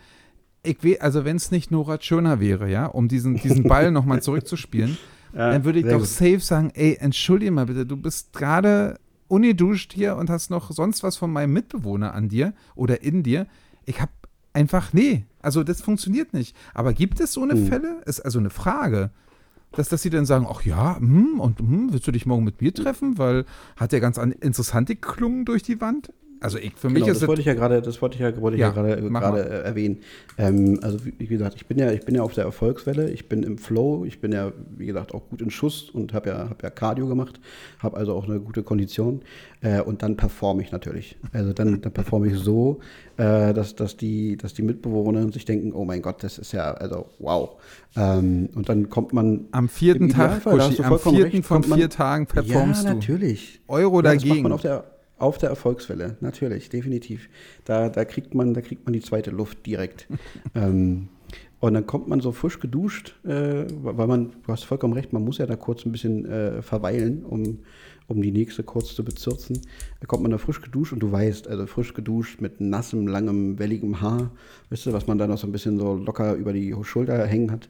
S2: Ich will, also wenn es nicht Nora Tschirner wäre, ja, um diesen, diesen Ball nochmal zurückzuspielen,
S1: Ja,
S2: dann würde ich doch
S1: gut.
S2: safe sagen, ey, entschuldige mal bitte, du bist gerade ungeduscht hier und hast noch sonst was von meinem Mitbewohner an dir oder in dir. Ich habe einfach, nee, also das funktioniert nicht. Aber gibt es so eine
S1: Hm.
S2: Fälle? Ist also eine Frage. Dass, dass sie dann sagen, ach ja, hm, und hm, willst du dich morgen mit mir treffen? Weil hat ja ganz an, interessant geklungen durch die Wand. Also ich, für mich
S1: Genau,
S2: ist
S1: das wollte ich ja gerade, das wollte ich ja, wollte ich
S2: Ja,
S1: ja gerade,
S2: mal.
S1: äh, erwähnen. Ähm, also wie, gesagt, ich bin ja, ich bin ja auf der Erfolgswelle, ich bin im Flow, ich bin ja, wie gesagt, auch gut in Schuss und habe ja, hab ja Cardio gemacht, habe also auch eine gute Kondition äh, und dann performe ich natürlich. Also dann, dann performe ich so, äh, dass, dass, die, dass die Mitbewohner sich denken, oh mein Gott, das ist ja, also wow. Ähm, und dann kommt man
S2: am vierten Tag,
S1: hast
S2: Kuschi,
S1: du
S2: am vierten
S1: recht,
S2: von vier Tagen performst
S1: ja,
S2: du.
S1: natürlich.
S2: Euro
S1: Ja, das macht
S2: dagegen.
S1: man auf der, auf der Erfolgswelle, natürlich, definitiv. Da, da, kriegt man, da kriegt man die zweite Luft direkt. ähm, und dann kommt man so frisch geduscht, äh, weil man, du hast vollkommen recht, man muss ja da kurz ein bisschen äh, verweilen, um, um die nächste kurz zu bezirzen. Da kommt man da frisch geduscht und du weißt, also frisch geduscht mit nassem, langem, welligem Haar, weißt du, was man da noch so ein bisschen so locker über die Schulter hängen hat.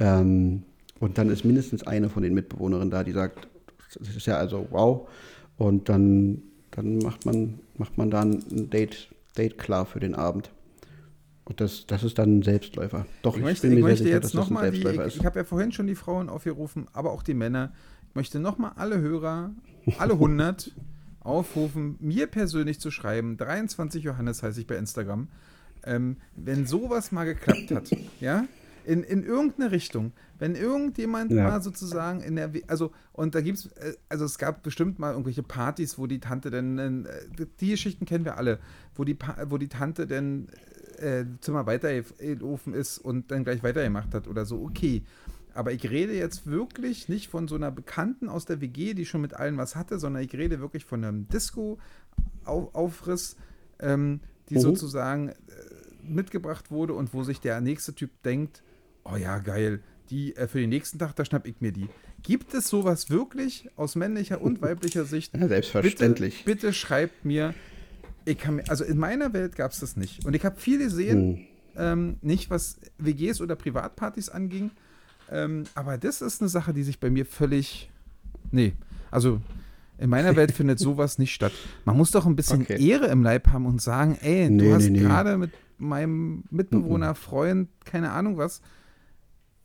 S1: Ähm, und dann ist mindestens eine von den Mitbewohnerinnen da, die sagt, das ist ja also wow. Und dann, dann macht man, macht man dann ein Date, Date klar für den Abend. Und das, das ist dann ein Selbstläufer. Doch,
S2: Ich möchte, ich möchte jetzt
S1: dass das ein
S2: nochmal, die,
S1: Selbstläufer
S2: ich,
S1: ist.
S2: ich habe ja vorhin schon die Frauen aufgerufen, aber auch die Männer. Ich möchte nochmal alle Hörer, alle 100, aufrufen, mir persönlich zu schreiben. 23 Johannes heiße ich bei Instagram. Ähm, wenn sowas mal geklappt hat, ja, in, in irgendeine Richtung, wenn irgendjemand
S1: Ja.
S2: mal sozusagen in der, We- also, und da gibt es, also es gab bestimmt mal irgendwelche Partys, wo die Tante denn, äh, die Geschichten kennen wir alle, wo die, Pa- wo die Tante denn äh, Zimmer weitergelaufen ist und dann gleich weitergemacht hat oder so, okay. Aber ich rede jetzt wirklich nicht von so einer Bekannten aus der WG, die schon mit allen was hatte, sondern ich rede wirklich von einem Disco-Aufriss, ähm, die
S1: Mhm.
S2: sozusagen äh, mitgebracht wurde und wo sich der nächste Typ denkt, oh ja, geil, die äh, für den nächsten Tag, da schnapp ich mir die. Gibt es sowas wirklich aus männlicher und weiblicher Sicht?
S1: Ja, selbstverständlich.
S2: Bitte, bitte schreibt mir, ich kann mir, also in meiner Welt gab es das nicht. Und ich habe viel gesehen,
S1: Hm.
S2: ähm, nicht was WGs oder Privatpartys anging, ähm, aber das ist eine Sache, die sich bei mir völlig, nee, also in meiner Welt findet sowas nicht statt. Man muss doch ein bisschen
S1: Okay.
S2: Ehre im Leib haben und sagen, ey, du
S1: Nee,
S2: hast
S1: nee, nee.
S2: gerade mit meinem Mitbewohner, Freund, keine Ahnung was,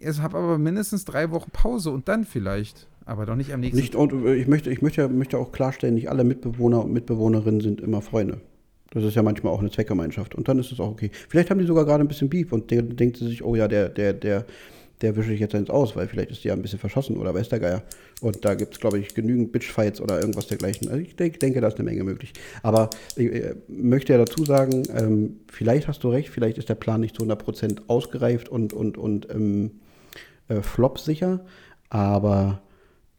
S2: ich habe aber mindestens drei Wochen Pause und dann vielleicht, aber doch nicht am nächsten
S1: Nicht, und äh, ich möchte, ich möchte, möchte auch klarstellen, nicht alle Mitbewohner und Mitbewohnerinnen sind immer Freunde. Das ist ja manchmal auch eine Zweckgemeinschaft. Und dann ist es auch okay. Vielleicht haben die sogar gerade ein bisschen Beef und der denkt sie sich, oh ja, der, der, der, der wische ich jetzt eins aus, weil vielleicht ist die ja ein bisschen verschossen oder weiß der Geier. Und da gibt es, glaube ich, genügend Bitchfights oder irgendwas dergleichen. Also ich denk, denke, da ist eine Menge möglich. Aber ich äh, möchte ja dazu sagen, ähm, vielleicht hast du recht, vielleicht ist der Plan nicht zu 100% ausgereift und, und, und ähm, äh, flop-sicher, aber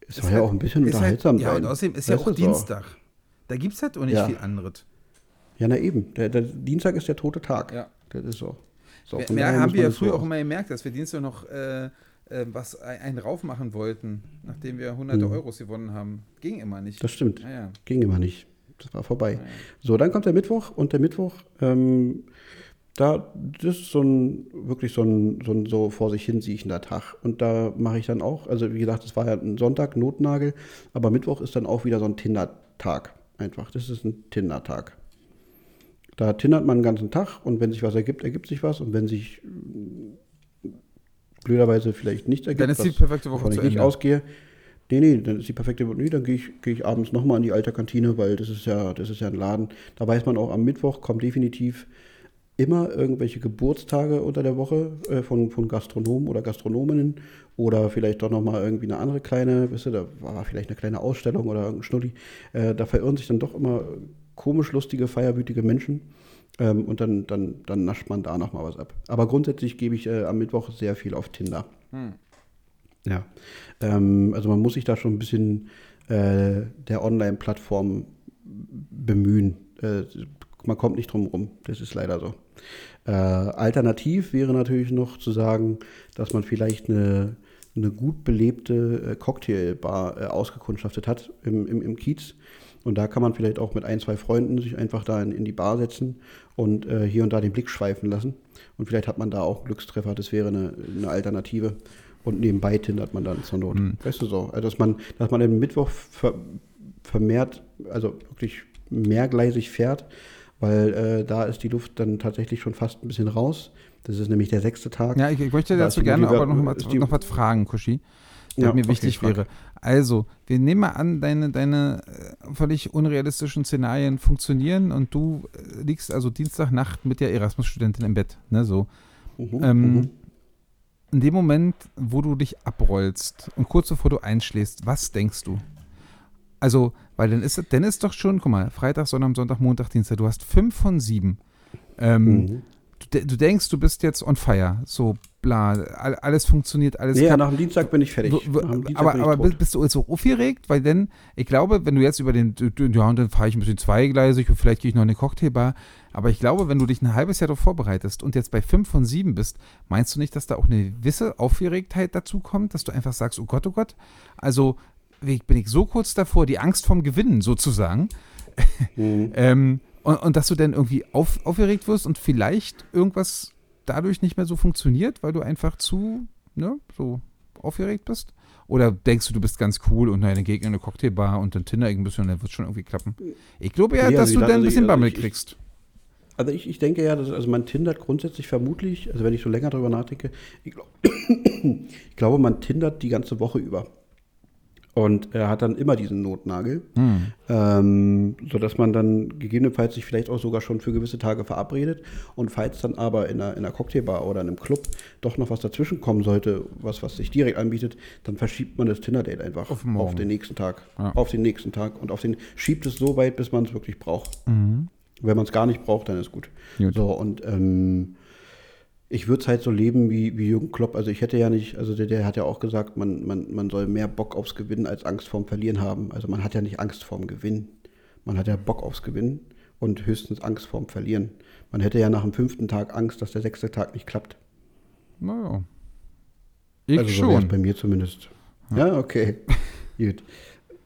S1: es soll ja
S2: halt-
S1: auch ein bisschen
S2: ist
S1: unterhaltsam
S2: halt. Ja, und außerdem ist ja auch. Dienstag. Da gibt es halt auch nicht
S1: Ja.
S2: viel anderes.
S1: Ja, na eben. Der, der Dienstag ist der tote Tag.
S2: Ja.
S1: Das ist so. so
S2: Mehr,
S1: von
S2: mehr haben wir ja früher auch immer gemerkt, dass wir Dienstag noch äh, äh, was ein- einen rauf machen wollten, nachdem wir hunderte
S1: Mhm.
S2: Euros gewonnen haben. Ging immer nicht.
S1: Das stimmt.
S2: Ja, ja.
S1: Ging immer nicht. Das war vorbei.
S2: Ja, ja.
S1: So, dann kommt der Mittwoch und der Mittwoch, ähm, da, das ist so ein, wirklich so ein, so ein so vor sich hin siechender Tag. Und da mache ich dann auch, also wie gesagt, es war ja ein Sonntag, Notnagel, aber Mittwoch ist dann auch wieder so ein Tinder-Tag. Einfach. Das ist ein Tinder-Tag. Da tindert man den ganzen Tag und wenn sich was ergibt, ergibt sich was. Und wenn sich äh, blöderweise vielleicht nichts ergibt,
S2: Dann ist die perfekte Woche
S1: ich
S2: zu
S1: nicht
S2: Ende.
S1: ausgehe. Nee, nee, dann ist die perfekte nee, dann gehe ich, gehe ich abends nochmal in die alte Kantine, weil das ist ja, das ist ja ein Laden. Da weiß man auch, am Mittwoch kommen definitiv immer irgendwelche Geburtstage unter der Woche äh, von, von Gastronomen oder Gastronominnen oder vielleicht doch nochmal irgendwie eine andere kleine, wisst ihr, da war vielleicht eine kleine Ausstellung oder irgendein Schnulli. Äh, da verirren sich dann doch immer komisch lustige, feierwütige Menschen. Ähm, und dann, dann, dann nascht man da nochmal was ab. Aber grundsätzlich gebe ich äh, am Mittwoch sehr viel auf Tinder.
S2: Hm.
S1: Ja, ähm, also man muss sich da schon ein bisschen äh, der Online-Plattform bemühen. Äh, man kommt nicht drum rum, das ist leider so. Äh, alternativ wäre natürlich noch zu sagen, dass man vielleicht eine, eine gut belebte äh, Cocktailbar äh, ausgekundschaftet hat im, im, im Kiez. Und da kann man vielleicht auch mit ein, zwei Freunden sich einfach da in, in die Bar setzen und äh, hier und da den Blick schweifen lassen. Und vielleicht hat man da auch einen Glückstreffer, das wäre eine, eine Alternative. Und nebenbei tindert man dann zur Not.
S2: Mhm.
S1: Weißt du so? Also dass man, dass man am Mittwoch ver, vermehrt, also wirklich mehrgleisig fährt, weil äh, da ist die Luft dann tatsächlich schon fast ein bisschen raus. Das ist nämlich der sechste Tag.
S2: Ja, ich, ich möchte
S1: Da
S2: dazu gerne aber noch, mal,
S1: ist die-
S2: noch was fragen, Kushi, was
S1: Ja,
S2: mir
S1: okay,
S2: wichtig
S1: frag.
S2: wäre. Also, wir nehmen mal an, deine, deine äh, völlig unrealistischen Szenarien funktionieren und du äh, liegst also Dienstagnacht mit der Erasmus-Studentin im Bett, ne, so.
S1: Mhm,
S2: Ähm,
S1: mhm.
S2: In dem Moment, wo du dich abrollst und kurz bevor du einschläfst, was denkst du? Also, weil dann ist, dann ist doch schon, guck mal, Freitag, Sonntag, Sonntag, Montag, Dienstag, du hast fünf von sieben. Ähm,
S1: Mhm.
S2: du, du denkst, du bist jetzt on fire, so bla, all, alles funktioniert, alles
S1: Nee, ja,
S2: klappt.
S1: nach dem Dienstag bin ich fertig.
S2: Aber aber bist, bist du so aufgeregt? Weil denn, ich glaube, wenn du jetzt über den, ja, und dann fahre ich ein bisschen zweigleisig und vielleicht gehe ich noch in eine Cocktailbar. Aber ich glaube, wenn du dich ein halbes Jahr darauf vorbereitest und jetzt bei fünf von sieben bist, meinst du nicht, dass da auch eine gewisse Aufgeregtheit dazu kommt, dass du einfach sagst, oh Gott, oh Gott. Also bin ich so kurz davor, die Angst vom Gewinnen sozusagen.
S1: Mhm.
S2: Ähm, und, und dass du dann irgendwie auf, aufgeregt wirst und vielleicht irgendwas dadurch nicht mehr so funktioniert, weil du einfach zu, ne, so aufgeregt bist? Oder denkst du, du bist ganz cool und deine Gegner eine Cocktailbar und dann Tinder ein bisschen und dann wird schon irgendwie klappen? Ich glaube ja,
S1: Nee,
S2: dass
S1: also
S2: du dann ein bisschen
S1: also
S2: Bammel
S1: ich-
S2: kriegst.
S1: Also ich, ich denke ja, dass, also man tindert grundsätzlich vermutlich, also wenn ich so länger darüber nachdenke, ich, glaub, ich glaube, man tindert die ganze Woche über. Und er hat dann immer diesen Notnagel,
S2: Hm.
S1: ähm, sodass man dann gegebenenfalls sich vielleicht auch sogar schon für gewisse Tage verabredet. Und falls dann aber in einer, in einer Cocktailbar oder in einem Club doch noch was dazwischen kommen sollte, was, was sich direkt anbietet, dann verschiebt man das Tinder-Date einfach
S2: Auf morgen.
S1: den nächsten Tag.
S2: Ja.
S1: Auf den nächsten Tag und auf den schiebt es so weit, bis man es wirklich braucht.
S2: Mhm.
S1: Wenn man es gar nicht braucht, dann ist gut.
S2: Gut.
S1: So, und ähm, ich würde es halt so leben wie, wie Jürgen Klopp. Also ich hätte ja nicht, also der, der hat ja auch gesagt, man, man, man soll mehr Bock aufs Gewinnen als Angst vorm Verlieren haben. Also man hat ja nicht Angst vorm Gewinn. Man hat ja Bock aufs Gewinnen und höchstens Angst vorm Verlieren. Man hätte ja nach dem fünften Tag Angst, dass der sechste Tag nicht klappt.
S2: Naja. Ich
S1: also so
S2: schon.
S1: bei mir zumindest. Ja, okay. Gut.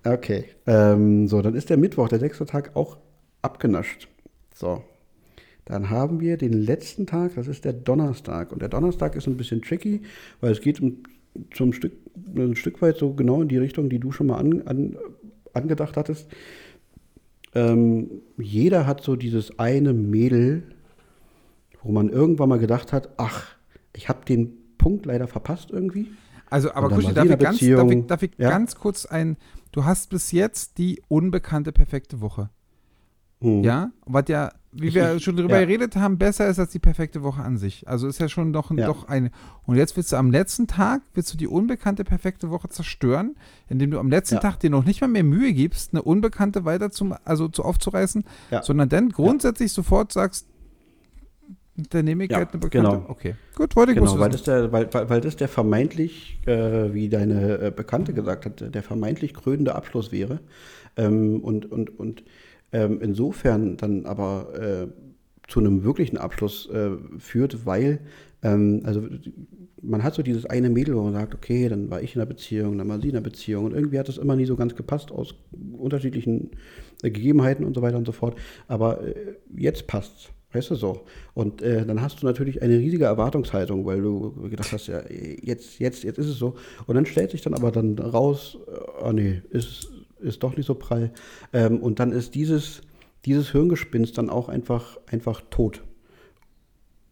S1: Okay. Ähm, so, dann ist der Mittwoch, der sechste Tag, auch abgenascht. So. Dann haben wir den letzten Tag, das ist der Donnerstag. Und der Donnerstag ist ein bisschen tricky, weil es geht um, zum Stück, ein Stück weit so genau in die Richtung, die du schon mal an, an, angedacht hattest. Ähm, jeder hat so dieses eine Mädel, wo man irgendwann mal gedacht hat, ach, ich habe den Punkt leider verpasst irgendwie.
S2: Also, aber Kuschi, darf ich, ganz, darf ich, darf ich
S1: Ja?
S2: ganz kurz ein, du hast bis jetzt die unbekannte perfekte Woche.
S1: Hm.
S2: Ja, was ja wie wir schon drüber ja. geredet haben, besser ist als die perfekte Woche an sich. Also ist ja schon doch, ja. doch eine. Und jetzt willst du am letzten Tag, willst du die unbekannte perfekte Woche zerstören, indem du am letzten ja. Tag dir noch nicht mal mehr Mühe gibst, eine unbekannte weiter zum, also zu aufzureißen, sondern dann grundsätzlich sofort sagst, da nehme ich halt eine bekannte.
S1: Genau. Okay, gut, wollte ich genau, weil das, der, weil, weil, weil das der vermeintlich, äh, wie deine äh, Bekannte gesagt hat, der vermeintlich krönende Abschluss wäre. Ähm, und und, und ähm, insofern dann aber äh, zu einem wirklichen Abschluss äh, führt, weil, ähm, also man hat so dieses eine Mädel, wo man sagt, okay, dann war ich in einer Beziehung, dann war sie in einer Beziehung und irgendwie hat das immer nie so ganz gepasst aus unterschiedlichen äh, Gegebenheiten und so weiter und so fort. Aber äh, jetzt passt's. Weißt du so? Und äh, dann hast du natürlich eine riesige Erwartungshaltung, weil du gedacht hast, ja, jetzt, jetzt, jetzt ist es so. Und dann stellt sich dann aber dann raus, oh nee, ist, ist doch nicht so prall. Ähm, und dann ist dieses, dieses Hirngespinst dann auch einfach, einfach tot.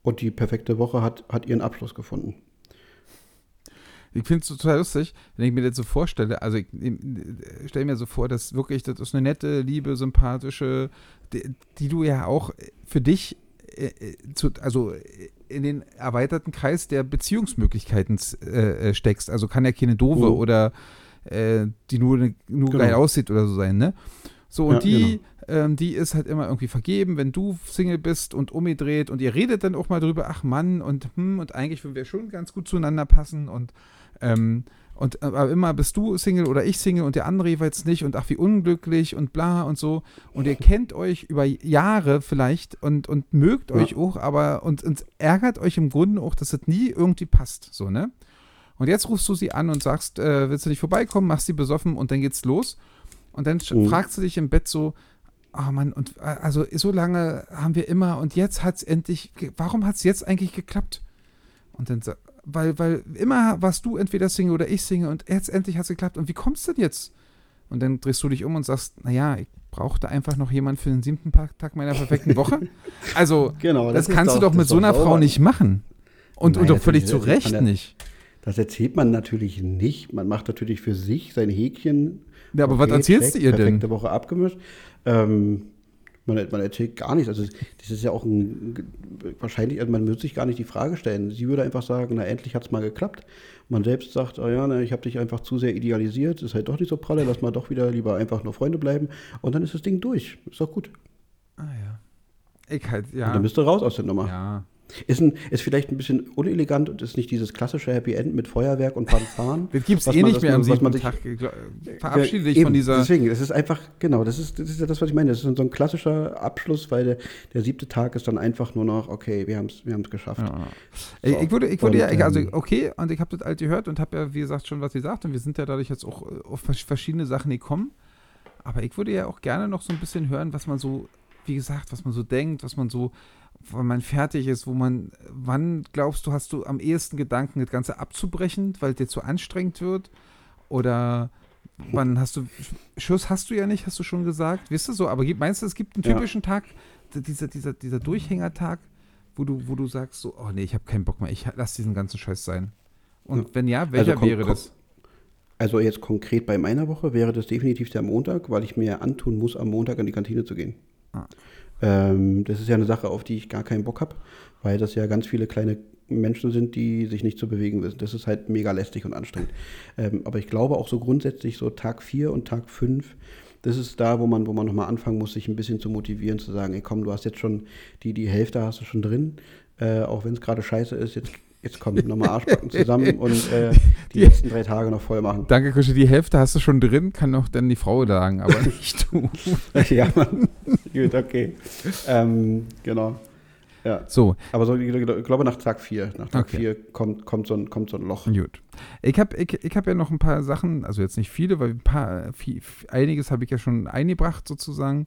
S1: Und die perfekte Woche hat, hat ihren Abschluss gefunden.
S2: Ich finde es total lustig, wenn ich mir das so vorstelle. Also ich, ich stelle mir so vor, dass wirklich, das ist eine nette, liebe, sympathische, die, die du ja auch für dich, äh, äh zu, also in den erweiterten Kreis der Beziehungsmöglichkeiten äh, äh, steckst. Also kann ja keine doofe oh. oder äh, die nur, nur genau. geil aussieht oder so sein, ne? So, und ja, die, genau. ähm, die ist halt immer irgendwie vergeben, wenn du Single bist und umgedreht und ihr redet dann auch mal drüber, ach Mann, und hm, und eigentlich würden wir schon ganz gut zueinander passen und ähm, und aber immer bist du Single oder ich Single und der andere jeweils nicht und ach wie unglücklich und bla und so und ihr kennt euch über Jahre vielleicht und und mögt ja. euch auch, aber und, und ärgert euch im Grunde auch, dass das nie irgendwie passt, so ne? Und jetzt rufst du sie an und sagst, äh, willst du nicht vorbeikommen, machst sie besoffen und dann geht's los und dann mhm. fragst du dich im Bett so, oh Mann, und äh, also so lange haben wir immer und jetzt hat's endlich, warum hat's jetzt eigentlich geklappt? Und dann weil, weil immer warst du entweder Single oder ich Single und jetzt endlich hat es geklappt. Und wie kommst du denn jetzt? Und dann drehst du dich um und sagst, naja, ich brauchte einfach noch jemanden für den siebten Tag meiner perfekten Woche. Also, genau, das, das kannst doch, du doch mit so einer Frau nicht machen. Und, Nein, und doch völlig zu Recht nicht.
S1: Das erzählt man natürlich nicht. Man macht natürlich für sich sein Häkchen.
S2: Ja, aber okay, was erzählst check, du ihr denn?
S1: Perfekte Woche abgemischt. Ähm, man, man, erzählt gar nichts. Also das ist ja auch ein, wahrscheinlich, also man würde sich gar nicht die Frage stellen. Sie würde einfach sagen, na endlich hat es mal geklappt. Man selbst sagt, oh ja, na, ich habe dich einfach zu sehr idealisiert, ist halt doch nicht so pralle, lass mal doch wieder lieber einfach nur Freunde bleiben. Und dann ist das Ding durch. Ist doch gut.
S2: Ah ja. Ich halt, ja.
S1: Und dann bist du raus aus der Nummer.
S2: Ja.
S1: Ist, ein, ist vielleicht ein bisschen unelegant und ist nicht dieses klassische Happy End mit Feuerwerk und Fanfaren.
S2: das gibt es eh nicht mehr am siebten sich, Tag. Verabschiede dich von dieser.
S1: Deswegen, es ist einfach, genau, das ist, das ist ja das, was ich meine. Das ist so ein klassischer Abschluss, weil der, der siebte Tag ist dann einfach nur noch, okay, wir haben es wir geschafft. Ja.
S2: So. Ich würde, ich würde ja, also ähm, okay, und ich habe das alt gehört und habe ja, wie gesagt, schon was gesagt und wir sind ja dadurch jetzt auch auf verschiedene Sachen gekommen. Aber ich würde ja auch gerne noch so ein bisschen hören, was man so, wie gesagt, was man so denkt, was man so wenn man fertig ist, wo man, wann glaubst du, hast du am ehesten Gedanken, das Ganze abzubrechen, weil es dir zu anstrengend wird? Oder wann hast du, Schuss hast du ja nicht, hast du schon gesagt, weißt du so, aber meinst du, es gibt einen typischen ja. Tag, dieser, dieser, dieser Durchhängertag, wo du, wo du sagst so, oh nee, ich habe keinen Bock mehr, ich lass diesen ganzen Scheiß sein. Und ja. wenn ja, welcher also wäre das?
S1: Also jetzt konkret bei meiner Woche wäre das definitiv der Montag, weil ich mir antun muss, am Montag in die Kantine zu gehen. Ähm, das ist ja eine Sache, auf die ich gar keinen Bock habe, weil das ja ganz viele kleine Menschen sind, die sich nicht zu bewegen wissen. Das ist halt mega lästig und anstrengend. Ähm, aber ich glaube auch so grundsätzlich so Tag 4 und Tag 5, das ist da, wo man, wo man nochmal anfangen muss, sich ein bisschen zu motivieren, zu sagen, ey komm, du hast jetzt schon die, die Hälfte hast du schon drin, äh, auch wenn es gerade scheiße ist, jetzt Jetzt kommt nochmal Arschbacken zusammen und äh, die, die, letzten drei Tage noch voll machen.
S2: Danke, Kusche. Die Hälfte hast du schon drin, kann noch dann die Frau sagen, aber nicht du.
S1: ja, Mann. Gut, okay. Ähm, genau. Ja.
S2: So.
S1: Aber so, ich glaube, nach Tag 4. Nach Tag 4 okay. kommt, kommt, so ein, kommt so ein Loch.
S2: Gut. Ich habe ich, ich hab ja noch ein paar Sachen, also jetzt nicht viele, weil ein paar, viel, einiges habe ich ja schon eingebracht sozusagen.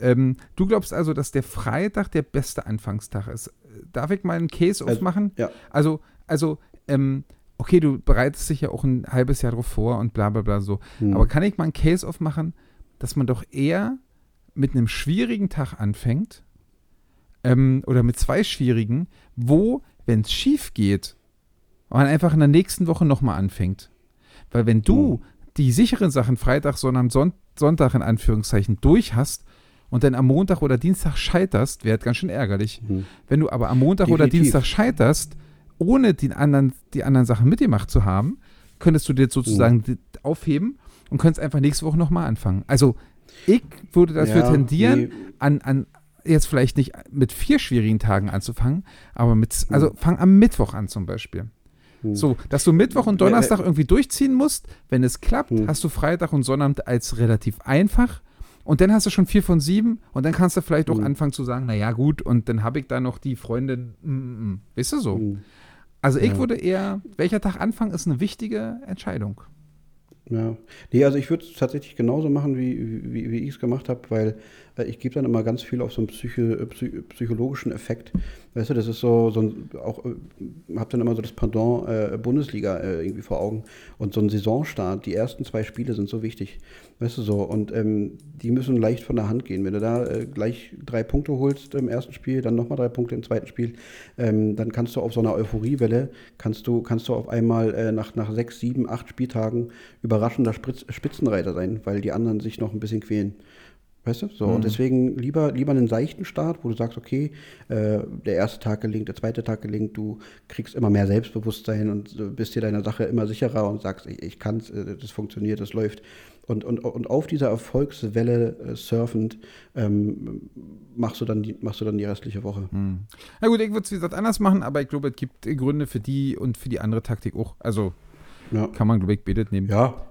S2: Ähm, du glaubst also, dass der Freitag der beste Anfangstag ist darf ich mal einen Case also, aufmachen?
S1: Ja.
S2: Also, also, ähm, okay, du bereitest dich ja auch ein halbes Jahr drauf vor und bla bla bla so. Hm. Aber kann ich mal einen Case aufmachen, dass man doch eher mit einem schwierigen Tag anfängt ähm, oder mit zwei schwierigen, wo, wenn es schief geht, man einfach in der nächsten Woche nochmal anfängt. Weil wenn du hm. die sicheren Sachen Freitag, sondern Son Sonntag in Anführungszeichen durch hast und dann am Montag oder Dienstag scheiterst, wäre ganz schön ärgerlich. Mhm. Wenn du aber am Montag Definitiv. oder Dienstag scheiterst, ohne die anderen, die anderen Sachen mitgemacht zu haben, könntest du dir sozusagen mhm. aufheben und könntest einfach nächste Woche nochmal anfangen. Also ich würde dafür ja, tendieren, nee. an, an jetzt vielleicht nicht mit vier schwierigen Tagen anzufangen, aber mit, also hm. fang am Mittwoch an zum Beispiel. Hm. So, dass du Mittwoch und Donnerstag irgendwie durchziehen musst. Wenn es klappt, hm. hast du Freitag und Sonnabend als relativ einfach. Und dann hast du schon vier von sieben und dann kannst du vielleicht auch anfangen zu sagen, naja gut, und dann habe ich da noch die Freundin, mm, mm, mm. weißt du so. Also ich ja. würde eher, welcher Tag anfangen, ist eine wichtige Entscheidung.
S1: Ja, nee, also ich würde es tatsächlich genauso machen, wie, wie, wie ich es gemacht habe, weil ich gebe dann immer ganz viel auf so einen Psycho, äh, psychologischen Effekt. Weißt du, das ist so, so ein, auch, äh, habe dann immer so das Pendant äh, Bundesliga äh, irgendwie vor Augen. Und so ein Saisonstart, die ersten zwei Spiele sind so wichtig. Weißt du so, und ähm, die müssen leicht von der Hand gehen. Wenn du da äh, gleich drei Punkte holst im ersten Spiel, dann nochmal drei Punkte im zweiten Spiel, ähm, dann kannst du auf so einer Euphoriewelle, kannst du, kannst du auf einmal äh, nach, nach sechs, sieben, acht Spieltagen überraschender Spritz, Spitzenreiter sein, weil die anderen sich noch ein bisschen quälen. Weißt du? So, mhm. und deswegen lieber, lieber einen seichten Start, wo du sagst, okay, äh, der erste Tag gelingt, der zweite Tag gelingt, du kriegst immer mehr Selbstbewusstsein und bist dir deiner Sache immer sicherer und sagst, ich, ich kann es, äh, das funktioniert, das läuft. Und, und, und auf dieser Erfolgswelle äh, surfend ähm, machst, du dann die, machst du dann die restliche Woche.
S2: Hm. Na gut, ich würde es wie gesagt anders machen, aber ich glaube, es gibt Gründe für die und für die andere Taktik auch. Also ja. kann man, glaube ich, betet nehmen.
S1: Ja.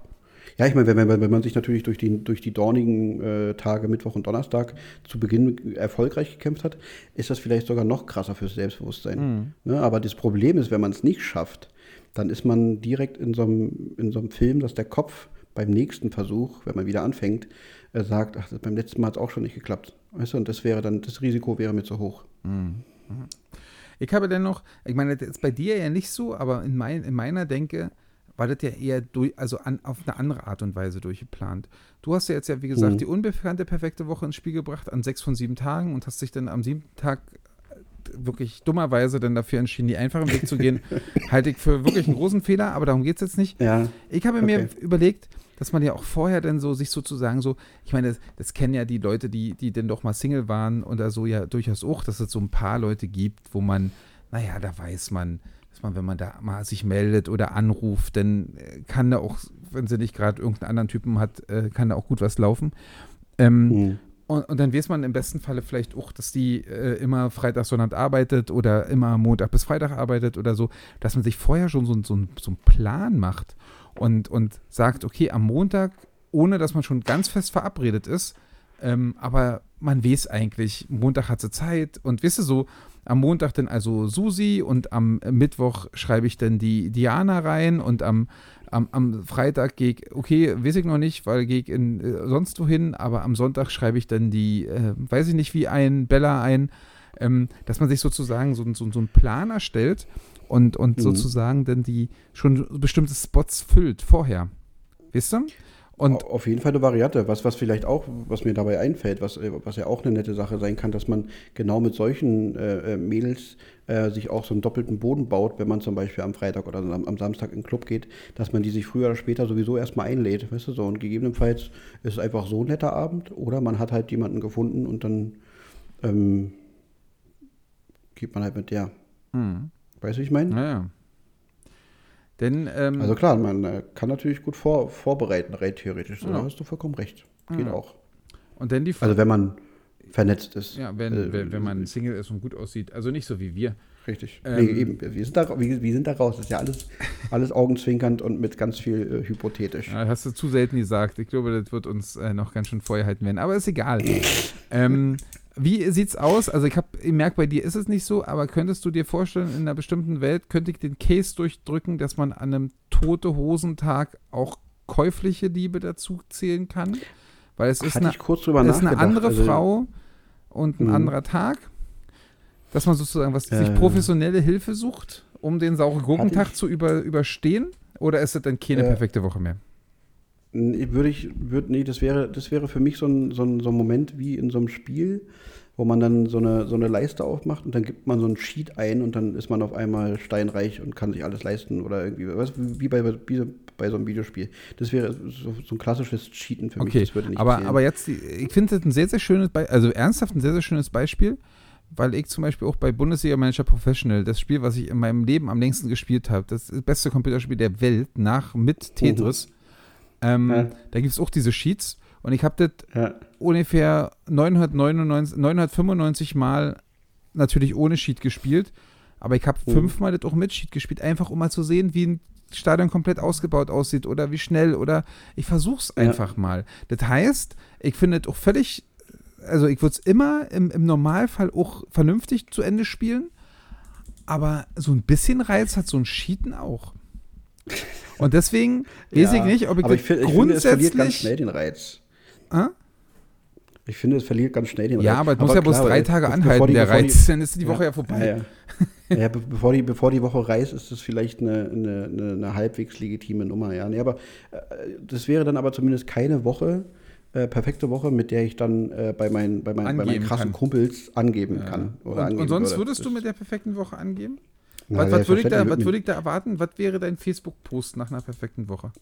S1: Ja, ich meine, wenn, wenn, wenn man sich natürlich durch die, durch die dornigen äh, Tage Mittwoch und Donnerstag zu Beginn erfolgreich gekämpft hat, ist das vielleicht sogar noch krasser fürs Selbstbewusstsein. Mhm. Ne? Aber das Problem ist, wenn man es nicht schafft, dann ist man direkt in so einem Film, dass der Kopf beim nächsten Versuch, wenn man wieder anfängt, äh, sagt, ach, beim letzten Mal hat es auch schon nicht geklappt. Weißt du, und das wäre dann, das Risiko wäre mir zu hoch. Mhm.
S2: Ich habe dennoch, ich meine, das ist bei dir ja nicht so, aber in, mein, in meiner Denke war das ja eher durch, also an, auf eine andere Art und Weise durchgeplant. Du hast ja jetzt ja, wie gesagt, mhm. die unbekannte perfekte Woche ins Spiel gebracht an sechs von sieben Tagen und hast dich dann am siebten Tag wirklich dummerweise dann dafür entschieden, die einfachen Weg zu gehen, halte ich für wirklich einen großen Fehler, aber darum geht es jetzt nicht.
S1: Ja.
S2: Ich habe okay. mir überlegt, dass man ja auch vorher dann so sich sozusagen so, ich meine, das, das, kennen ja die Leute, die, die denn doch mal Single waren oder so ja durchaus auch, dass es so ein paar Leute gibt, wo man, naja, da weiß man, dass man, wenn man da mal sich meldet oder anruft, dann äh, kann da auch, wenn sie nicht gerade irgendeinen anderen Typen hat, äh, kann da auch gut was laufen. Ähm, mhm. Und, und, dann weiß man im besten Falle vielleicht auch, dass die äh, immer Freitag, Sonntag arbeitet oder immer Montag bis Freitag arbeitet oder so, dass man sich vorher schon so, so, so einen Plan macht und, und sagt, okay, am Montag, ohne dass man schon ganz fest verabredet ist, ähm, aber man weiß eigentlich, Montag hat sie Zeit und wisst ihr so, am Montag dann also Susi und am Mittwoch schreibe ich dann die Diana rein und am, am, am Freitag gehe ich, okay, weiß ich noch nicht, weil gehe ich in, äh, sonst wohin, aber am Sonntag schreibe ich dann die, äh, weiß ich nicht wie ein, Bella ein, ähm, dass man sich sozusagen so, so, so einen Plan erstellt und, und mhm. sozusagen dann die schon bestimmte Spots füllt vorher. Wisst ihr?
S1: Und Auf jeden Fall eine Variante. Was, was vielleicht auch, was mir dabei einfällt, was, äh, was ja auch eine nette Sache sein kann, dass man genau mit solchen äh, äh, Mädels äh, sich auch so einen doppelten Boden baut, wenn man zum Beispiel am Freitag oder am, am, Samstag in den Club geht, dass man die sich früher oder später sowieso erstmal einlädt. Weißt du so? Und gegebenenfalls ist es einfach so ein netter Abend oder man hat halt jemanden gefunden und dann ähm, geht man halt mit der. Mhm. Weißt du, wie ich meine?
S2: Ja, ja. Denn, ähm,
S1: also klar, man äh, kann natürlich gut vor, vorbereiten, rein theoretisch. Ja. Da hast du vollkommen recht. Geht ja. auch.
S2: Und dann die
S1: Frage, Also wenn man vernetzt ist.
S2: Ja, wenn, äh, wenn, wenn man Single ist und gut aussieht. Also nicht so wie wir.
S1: Richtig. Ähm, nee, eben. Wir sind, da, wir, wir, sind da raus. Das ist ja alles, alles augenzwinkernd und mit ganz viel äh, hypothetisch.
S2: Ja, hast du zu selten gesagt. Ich glaube, das wird uns äh, noch ganz schön vorgehalten werden. Aber ist egal. ähm, wie sieht's aus? Also ich habe, ich merke, bei dir ist es nicht so, aber könntest du dir vorstellen, in einer bestimmten Welt könnte ich den Case durchdrücken, dass man an einem tote Hosentag auch käufliche Liebe dazu zählen kann? Weil es ist eine,
S1: ist
S2: eine andere also, Frau und ein mh. anderer Tag. Dass man sozusagen was äh, sich professionelle Hilfe sucht, um den sauren Gurkentag zu über, überstehen? Oder ist es dann keine äh, perfekte Woche mehr?
S1: Würde ich, würde, nee, das wäre, das wäre für mich so ein, so, ein, so ein Moment wie in so einem Spiel, wo man dann so eine, so eine Leiste aufmacht und dann gibt man so ein Sheet ein und dann ist man auf einmal steinreich und kann sich alles leisten oder irgendwie, du, wie, bei, wie bei so einem Videospiel. Das wäre so, so ein klassisches Cheaten für
S2: okay.
S1: mich.
S2: Das würde nicht aber, aber jetzt, ich finde das ein sehr, sehr schönes Beispiel, also ernsthaft ein sehr, sehr schönes Beispiel, weil ich zum Beispiel auch bei Bundesliga Manager Professional, das Spiel, was ich in meinem Leben am längsten gespielt habe, das, das beste Computerspiel der Welt, nach mit Tetris, uh ähm, ja. da gibt es auch diese Sheets und ich habe das ja. ungefähr 999, 995 Mal natürlich ohne Sheet gespielt, aber ich habe uh fünfmal das auch mit Sheet gespielt, einfach um mal zu sehen, wie ein Stadion komplett ausgebaut aussieht oder wie schnell oder ich versuche es einfach ja. mal. Das heißt, ich finde es auch völlig, also ich würde es immer im, im Normalfall auch vernünftig zu Ende spielen, aber so ein bisschen Reiz hat so ein Cheaten auch. Und deswegen weiß ja, ich nicht, ob ich,
S1: aber ich, find, ich grundsätzlich. Finde, es verliert ganz schnell den Reiz.
S2: Ah?
S1: Ich finde, es verliert ganz schnell den
S2: Reiz. Ja, aber es muss ja bloß drei Tage anhalten, die, der Reiz. Die, dann ist die Woche ja, ja vorbei.
S1: Ja, ja. bevor, die, bevor die Woche reißt, ist das vielleicht eine, eine, eine, eine halbwegs legitime Nummer. Ja, nee, aber äh, das wäre dann aber zumindest keine Woche, äh, perfekte Woche, mit der ich dann äh, bei, meinen, bei, mein, bei meinen krassen kann. Kumpels angeben kann.
S2: Oder und, angeben und sonst würde. würdest du mit der perfekten Woche angeben? Na, was, was würde ich, da, würd ich da erwarten? Was wäre dein Facebook-Post nach einer perfekten Woche?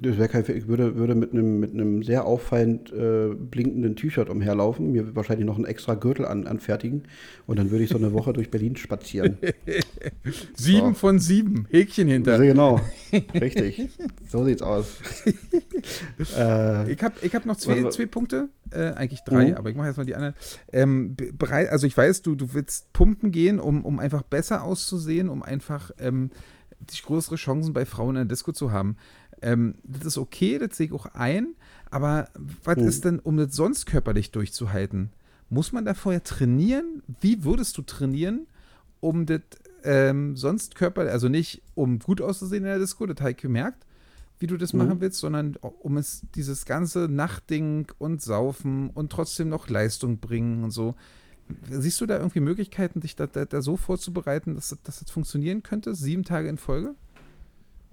S1: Das wäre kein, ich würde, würde mit einem mit einem sehr auffallend äh, blinkenden T-Shirt umherlaufen, mir wahrscheinlich noch einen extra Gürtel an, anfertigen und dann würde ich so eine Woche durch Berlin spazieren.
S2: sieben so. von sieben, Häkchen hinter.
S1: Genau, richtig. So sieht's aus.
S2: äh, ich habe ich hab noch zwei, zwei Punkte, äh, eigentlich drei, mhm. aber ich mache jetzt mal die anderen. Ähm, bereit, also ich weiß, du, du willst pumpen gehen, um, um einfach besser auszusehen, um einfach ähm, die größere Chancen bei Frauen in der Disco zu haben. Ähm, das ist okay, das sehe ich auch ein, aber was mhm. ist denn, um das sonst körperlich durchzuhalten? Muss man da vorher trainieren? Wie würdest du trainieren, um das ähm, sonst körperlich, also nicht um gut auszusehen in der Disco, das habe ich gemerkt, wie du das mhm. machen willst, sondern um es dieses ganze Nachtding und Saufen und trotzdem noch Leistung bringen und so. Siehst du da irgendwie Möglichkeiten, dich da, da, da so vorzubereiten, dass, dass das funktionieren könnte, sieben Tage in Folge?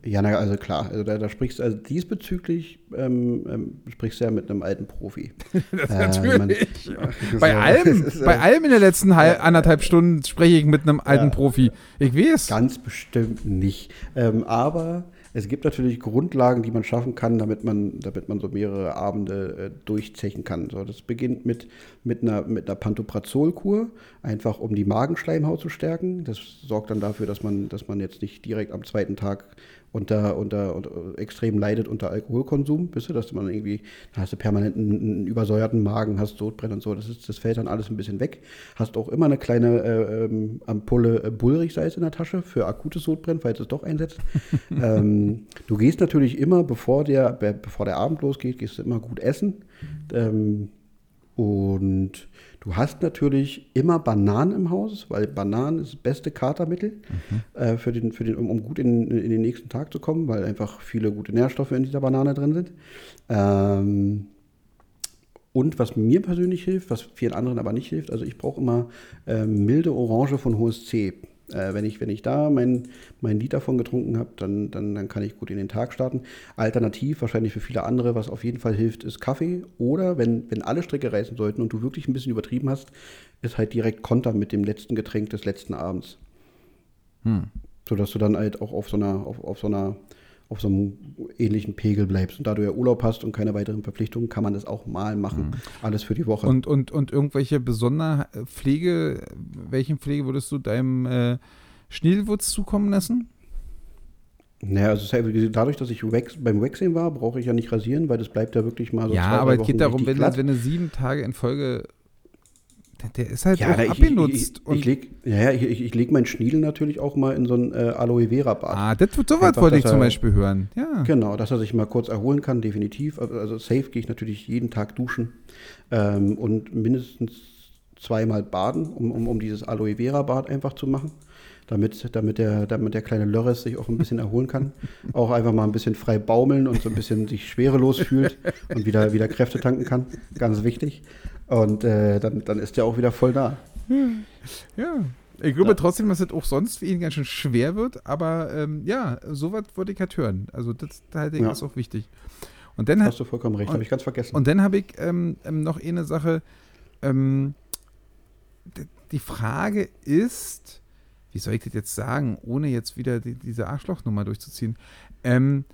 S1: Ja, na, also klar, also da, da sprichst also diesbezüglich ähm, ähm, sprichst du ja mit einem alten Profi.
S2: das äh, natürlich. Man, bei, allem, bei allem in den letzten halb, anderthalb Stunden spreche ich mit einem alten ja, Profi. Ich weiß.
S1: Ganz bestimmt nicht. Ähm, aber es gibt natürlich Grundlagen, die man schaffen kann, damit man, damit man so mehrere Abende äh, durchzechen kann. So, das beginnt mit, mit einer, mit einer Pantoprazolkur, einfach um die Magenschleimhaut zu stärken. Das sorgt dann dafür, dass man, dass man jetzt nicht direkt am zweiten Tag unter, unter, unter extrem leidet unter Alkoholkonsum, wisst ihr, dass man irgendwie, da hast du permanent einen, einen, übersäuerten Magen, hast Sodbrennen und so, das, ist, das fällt dann alles ein bisschen weg. Hast auch immer eine kleine äh, ähm, Ampulle äh, Bullrichsalz in der Tasche für akutes Sodbrennen, falls es doch einsetzt. ähm, du gehst natürlich immer, bevor der, bevor der Abend losgeht, gehst du immer gut essen. Ähm, und Du hast natürlich immer Bananen im Haus, weil Bananen ist das beste Katermittel, mhm. äh, für den, für den, um, um gut in, in, den nächsten Tag zu kommen, weil einfach viele gute Nährstoffe in dieser Banane drin sind. Ähm, und was mir persönlich hilft, was vielen anderen aber nicht hilft, also ich brauche immer äh, milde Orange von hohes C. Äh, wenn, ich, wenn ich da mein, mein Lied davon getrunken habe, dann, dann, dann kann ich gut in den Tag starten. Alternativ, wahrscheinlich für viele andere, was auf jeden Fall hilft, ist Kaffee. Oder wenn, wenn alle Stricke reißen sollten und du wirklich ein bisschen übertrieben hast, ist halt direkt Konter mit dem letzten Getränk des letzten Abends. Hm. Sodass du dann halt auch auf so einer, auf, auf so einer auf so einem ähnlichen Pegel bleibst. Und da du ja Urlaub hast und keine weiteren Verpflichtungen, kann man das auch mal machen. Mhm. Alles für die Woche.
S2: Und, und, und irgendwelche Sonderpflege, welchen Pflege würdest du deinem äh, Schniedelwurz zukommen lassen?
S1: Naja, also dadurch, dass ich Wax, beim Waxing war, brauche ich ja nicht rasieren, weil das bleibt ja wirklich mal so
S2: Ja, zwei, aber es geht darum, wenn, wenn du sieben Tage in Folge der ist halt ja, auch abgenutzt.
S1: Ich, ich, ich leg, ja, ich, ich, ich leg meinen Schniedel natürlich auch mal in so ein äh, Aloe Vera Bad.
S2: Ah, das, sowas wollte ich zum Beispiel hören. Ja.
S1: Genau, dass er sich mal kurz erholen kann, definitiv. Also, also safe gehe ich natürlich jeden Tag duschen ähm, und mindestens zweimal baden, um, um, um dieses Aloe Vera Bad einfach zu machen. Damit, damit, der, damit der kleine Lörres sich auch ein bisschen erholen kann. auch einfach mal ein bisschen frei baumeln und so ein bisschen sich schwerelos fühlt und wieder, wieder Kräfte tanken kann. Ganz wichtig. Und äh, dann, dann ist er auch wieder voll da.
S2: Ja. Ich glaube ja. trotzdem, dass es auch sonst für ihn ganz schön schwer wird, aber ähm, ja, sowas wollte ich halt hören. Also das halte ich ja. ist auch wichtig. Und dann
S1: Hast du vollkommen recht, habe ich ganz vergessen.
S2: Und dann habe ich ähm, ähm, noch eine Sache, ähm, die Frage ist, wie soll ich das jetzt sagen, ohne jetzt wieder die, diese Arschlochnummer durchzuziehen? Ähm,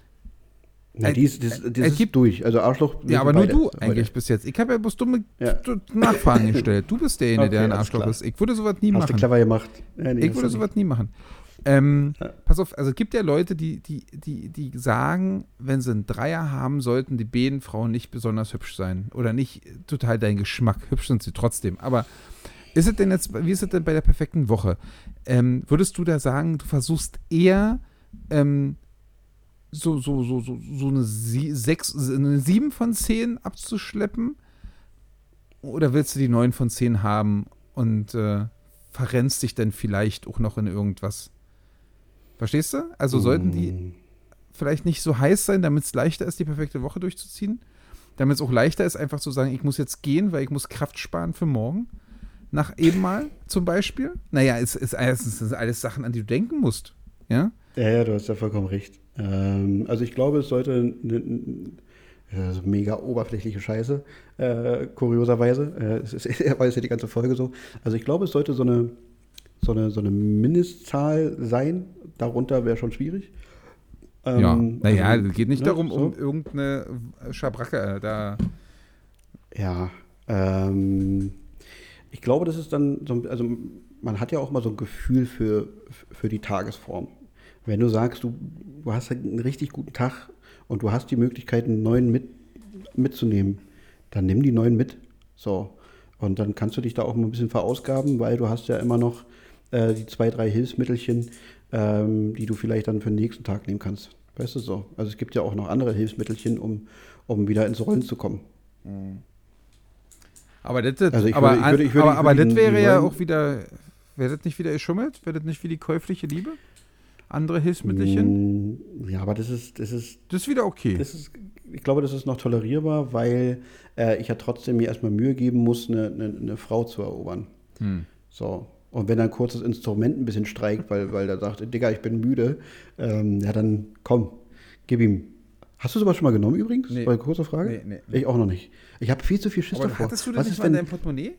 S1: Na, die ist, das, das ist durch. Also Arschloch.
S2: Ja, aber nur du eigentlich bis jetzt. Ich habe ja bloß dumme ja. Nachfragen gestellt. Du bist derjenige, okay, der ein Arschloch ist. Ich würde sowas nie
S1: Hast
S2: machen.
S1: Hast du clever gemacht.
S2: Ja, nee, ich würde sowas nie machen. Ähm, ja. Pass auf, also es gibt ja Leute, die, die, die, die sagen, wenn sie einen Dreier haben, sollten die beiden Frauen nicht besonders hübsch sein. Oder nicht total dein Geschmack. Hübsch sind sie trotzdem. Aber ist es denn jetzt, wie ist es denn bei der perfekten Woche? Ähm, würdest du da sagen, du versuchst eher ähm, so, so, so, so, so eine, Sie sechs, eine 7 von 10 abzuschleppen? Oder willst du die 9 von 10 haben und äh, verrennst dich dann vielleicht auch noch in irgendwas? Verstehst du? Also sollten die mm. vielleicht nicht so heiß sein, damit es leichter ist, die perfekte Woche durchzuziehen? Damit es auch leichter ist, einfach zu sagen, ich muss jetzt gehen, weil ich muss Kraft sparen für morgen? nach eben mal zum Beispiel? Naja, es ist, es ist alles Sachen, an die du denken musst. Ja,
S1: ja, ja du hast ja vollkommen recht. Ähm, also ich glaube, es sollte eine, eine so mega oberflächliche Scheiße, äh, kurioserweise. Äh, es ist, war jetzt ja die ganze Folge so. Also ich glaube, es sollte so eine, so eine, so eine Mindestzahl sein. Darunter wäre schon schwierig.
S2: Ähm, ja, naja, also, es geht nicht ja, darum, so. um irgendeine Schabracke äh, da.
S1: Ja, ähm, ich glaube, das ist dann so, also man hat ja auch mal so ein Gefühl für, für die Tagesform. Wenn du sagst, du, du hast halt einen richtig guten Tag und du hast die Möglichkeit, einen neuen mit, mitzunehmen, dann nimm die neuen mit. So. Und dann kannst du dich da auch mal ein bisschen verausgaben, weil du hast ja immer noch äh, die zwei, drei Hilfsmittelchen, ähm, die du vielleicht dann für den nächsten Tag nehmen kannst. Weißt du so? Also es gibt ja auch noch andere Hilfsmittelchen, um, um wieder ins Rollen zu kommen. Mhm.
S2: Aber das, also aber, würde, würde, würde, aber, aber das wäre ja auch wieder, wäre das nicht wieder geschummelt? Wäre das nicht wie die käufliche Liebe? Andere Hilfsmittelchen?
S1: Mm, ja, aber das ist, das ist.
S2: Das ist wieder okay.
S1: Das ist, ich glaube, das ist noch tolerierbar, weil äh, ich ja trotzdem mir erstmal Mühe geben muss, eine, eine, eine Frau zu erobern. Hm. So. Und wenn er kurz das Instrument ein bisschen streikt, weil, weil er sagt, Digga, ich bin müde, ähm, ja, dann komm, gib ihm Hast du sowas schon mal genommen übrigens? Nee. War eine kurze Frage? Nee, nee, nee. Ich auch noch nicht. Ich habe viel zu viel Schiss Aber davor.
S2: Hattest du das Was nicht mal in deinem Portemonnaie?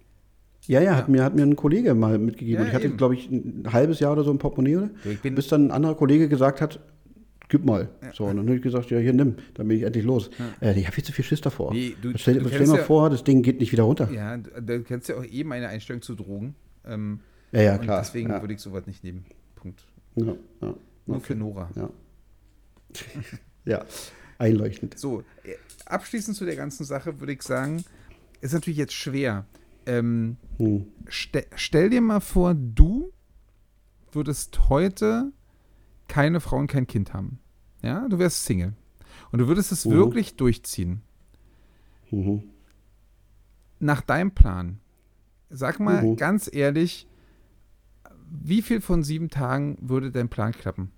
S1: Ja, ja, Hat, mir, hat mir ein Kollege mal mitgegeben. Ja, ich hatte, glaube ich, ein halbes Jahr oder so ein Portemonnaie. Oder? bis dann ein anderer Kollege gesagt hat, gib mal. Ja. So, und dann habe ich gesagt, ja, hier nimm, dann bin ich endlich los. Ja. Äh, ich habe viel zu viel Schiss davor. Nee, du, stell, du stell mal ja, vor, das Ding geht nicht wieder runter.
S2: Ja, du kennst ja auch eben eh eine Einstellung zu Drogen. Ähm,
S1: ja, ja, klar.
S2: deswegen würde ich sowas nicht nehmen. Punkt. Ja, ja. Nur okay. für Nora.
S1: Ja. ja einleuchtend.
S2: So, äh, abschließend zu der ganzen Sache würde ich sagen, ist natürlich jetzt schwer. Ähm, hm. ste stell dir mal vor, du würdest heute keine Frau und kein Kind haben. Ja, du wärst Single. Und du würdest es mhm. wirklich durchziehen. Mhm. Nach deinem Plan. Sag mal mhm. ganz ehrlich, wie viel von sieben Tagen würde dein Plan klappen?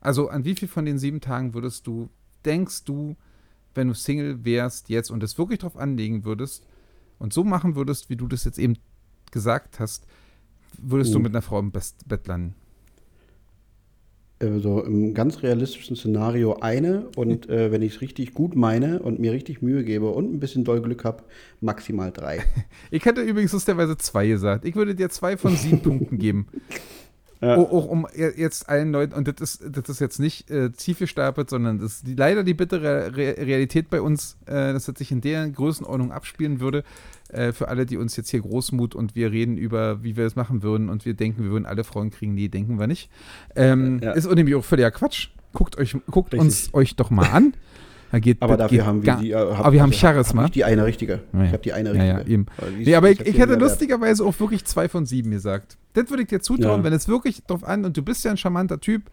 S2: Also an wie viel von den sieben Tagen würdest du denkst du, wenn du Single wärst jetzt und es wirklich drauf anlegen würdest und so machen würdest, wie du das jetzt eben gesagt hast, würdest oh. du mit einer Frau im Best Bett landen?
S1: Also im ganz realistischen Szenario eine und äh, wenn ich es richtig gut meine und mir richtig Mühe gebe und ein bisschen doll Glück habe, maximal drei.
S2: Ich hätte übrigens lustigerweise zwei gesagt. Ich würde dir zwei von sieben Punkten geben. Ja. Auch, auch, um jetzt allen Leuten, und das ist, das ist jetzt nicht äh, tief gestapelt, sondern das ist die, leider die bittere Re Realität bei uns, äh, dass das sich in der Größenordnung abspielen würde. Äh, für alle, die uns jetzt hier Großmut und wir reden über, wie wir das machen würden und wir denken, wir würden alle Frauen kriegen, nee, denken wir nicht. Ähm, ja. Ist nämlich auch völliger Quatsch. Guckt, euch, guckt uns euch doch mal an.
S1: Geht, aber dafür haben wir die,
S2: äh, hab, aber wir haben also, Charisma.
S1: Hab die eine richtige.
S2: Ja,
S1: Ich habe die eine richtige.
S2: Ja, ja, eben. Nee, aber ich, ich hätte lustigerweise auch wirklich zwei von sieben gesagt. Das würde ich dir zutrauen, ja. wenn es wirklich drauf an und du bist ja ein charmanter Typ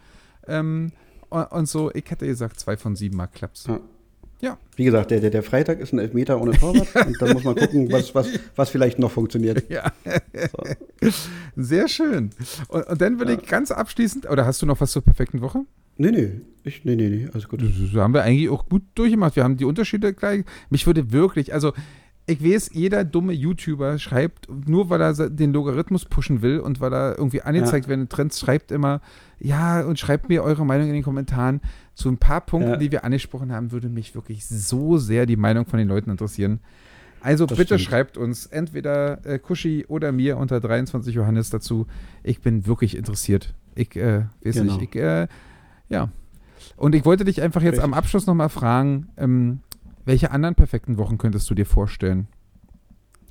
S2: ähm, und, und, so. Ich hätte gesagt, zwei von sieben mal klappt's. Ja.
S1: ja. Wie gesagt, der, der, der Freitag ist ein Elfmeter ohne Torwart und dann muss man gucken, was, was, was vielleicht noch funktioniert.
S2: Ja. So. Sehr schön. Und, und dann würde ich ganz abschließend, oder hast du noch was zur perfekten Woche?
S1: Nee, nee. Ich, nee, nee, nee. Alles gut.
S2: Das haben wir eigentlich auch gut durchgemacht. Wir haben die Unterschiede gleich. Mich würde wirklich, also ich weiß, jeder dumme YouTuber schreibt, nur weil er den Logarithmus pushen will und weil er irgendwie angezeigt ja. werden Trends, schreibt immer, ja, und schreibt mir eure Meinung in den Kommentaren. Zu ein paar Punkten, ja. die wir angesprochen haben, würde mich wirklich so sehr die Meinung von den Leuten interessieren. Also
S1: Das
S2: bitte
S1: stimmt.
S2: schreibt uns entweder äh, Kushi oder mir unter 23 Johannes dazu. Ich bin wirklich interessiert. Ich äh, weiß
S1: Genau.
S2: nicht, ich, äh, ja. Und ich wollte dich einfach jetzt am
S1: Richtig.
S2: Abschluss nochmal fragen, ähm, welche anderen perfekten Wochen könntest du dir vorstellen?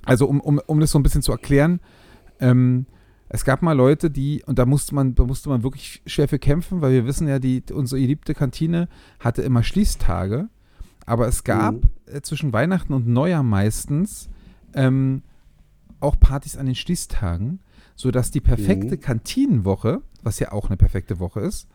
S2: Also um, um, um das so ein bisschen zu erklären, ähm, es gab mal Leute, die, und da musste man, da musste man wirklich schwer für kämpfen, weil wir wissen ja, die, unsere geliebte Kantine hatte immer Schließtage, aber es gab
S1: Mhm.
S2: äh, zwischen Weihnachten und Neujahr meistens ähm, auch Partys an den Schließtagen, sodass die perfekte
S1: Mhm.
S2: Kantinenwoche, was ja auch eine perfekte Woche ist,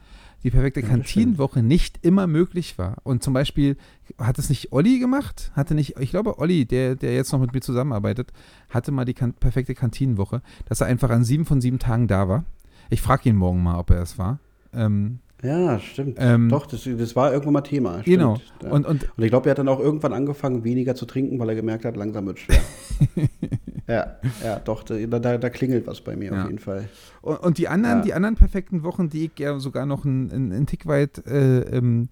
S2: die perfekte
S1: Ja,
S2: Kantinenwoche nicht immer möglich war. Und zum Beispiel hat es nicht Olli gemacht? Hatte nicht, ich glaube, Olli, der, der jetzt noch mit mir zusammenarbeitet, hatte mal die kan perfekte Kantinenwoche, dass er einfach an sieben von sieben Tagen da war. Ich frage ihn morgen mal, ob er es war. Ähm,
S1: Ja, stimmt.
S2: Ähm,
S1: Doch, das, das war irgendwann mal Thema. Stimmt.
S2: genau.
S1: Ja.
S2: Und, und
S1: Und ich glaube, er hat dann auch irgendwann angefangen, weniger zu trinken, weil er gemerkt hat, langsam wird schwer. ja, ja, doch, da, da, da klingelt was bei mir
S2: Ja.
S1: auf jeden Fall.
S2: Und, und die anderen,
S1: Ja.
S2: die anderen perfekten Wochen, die ich ja sogar noch einen, einen, einen Tick weit, äh, ähm,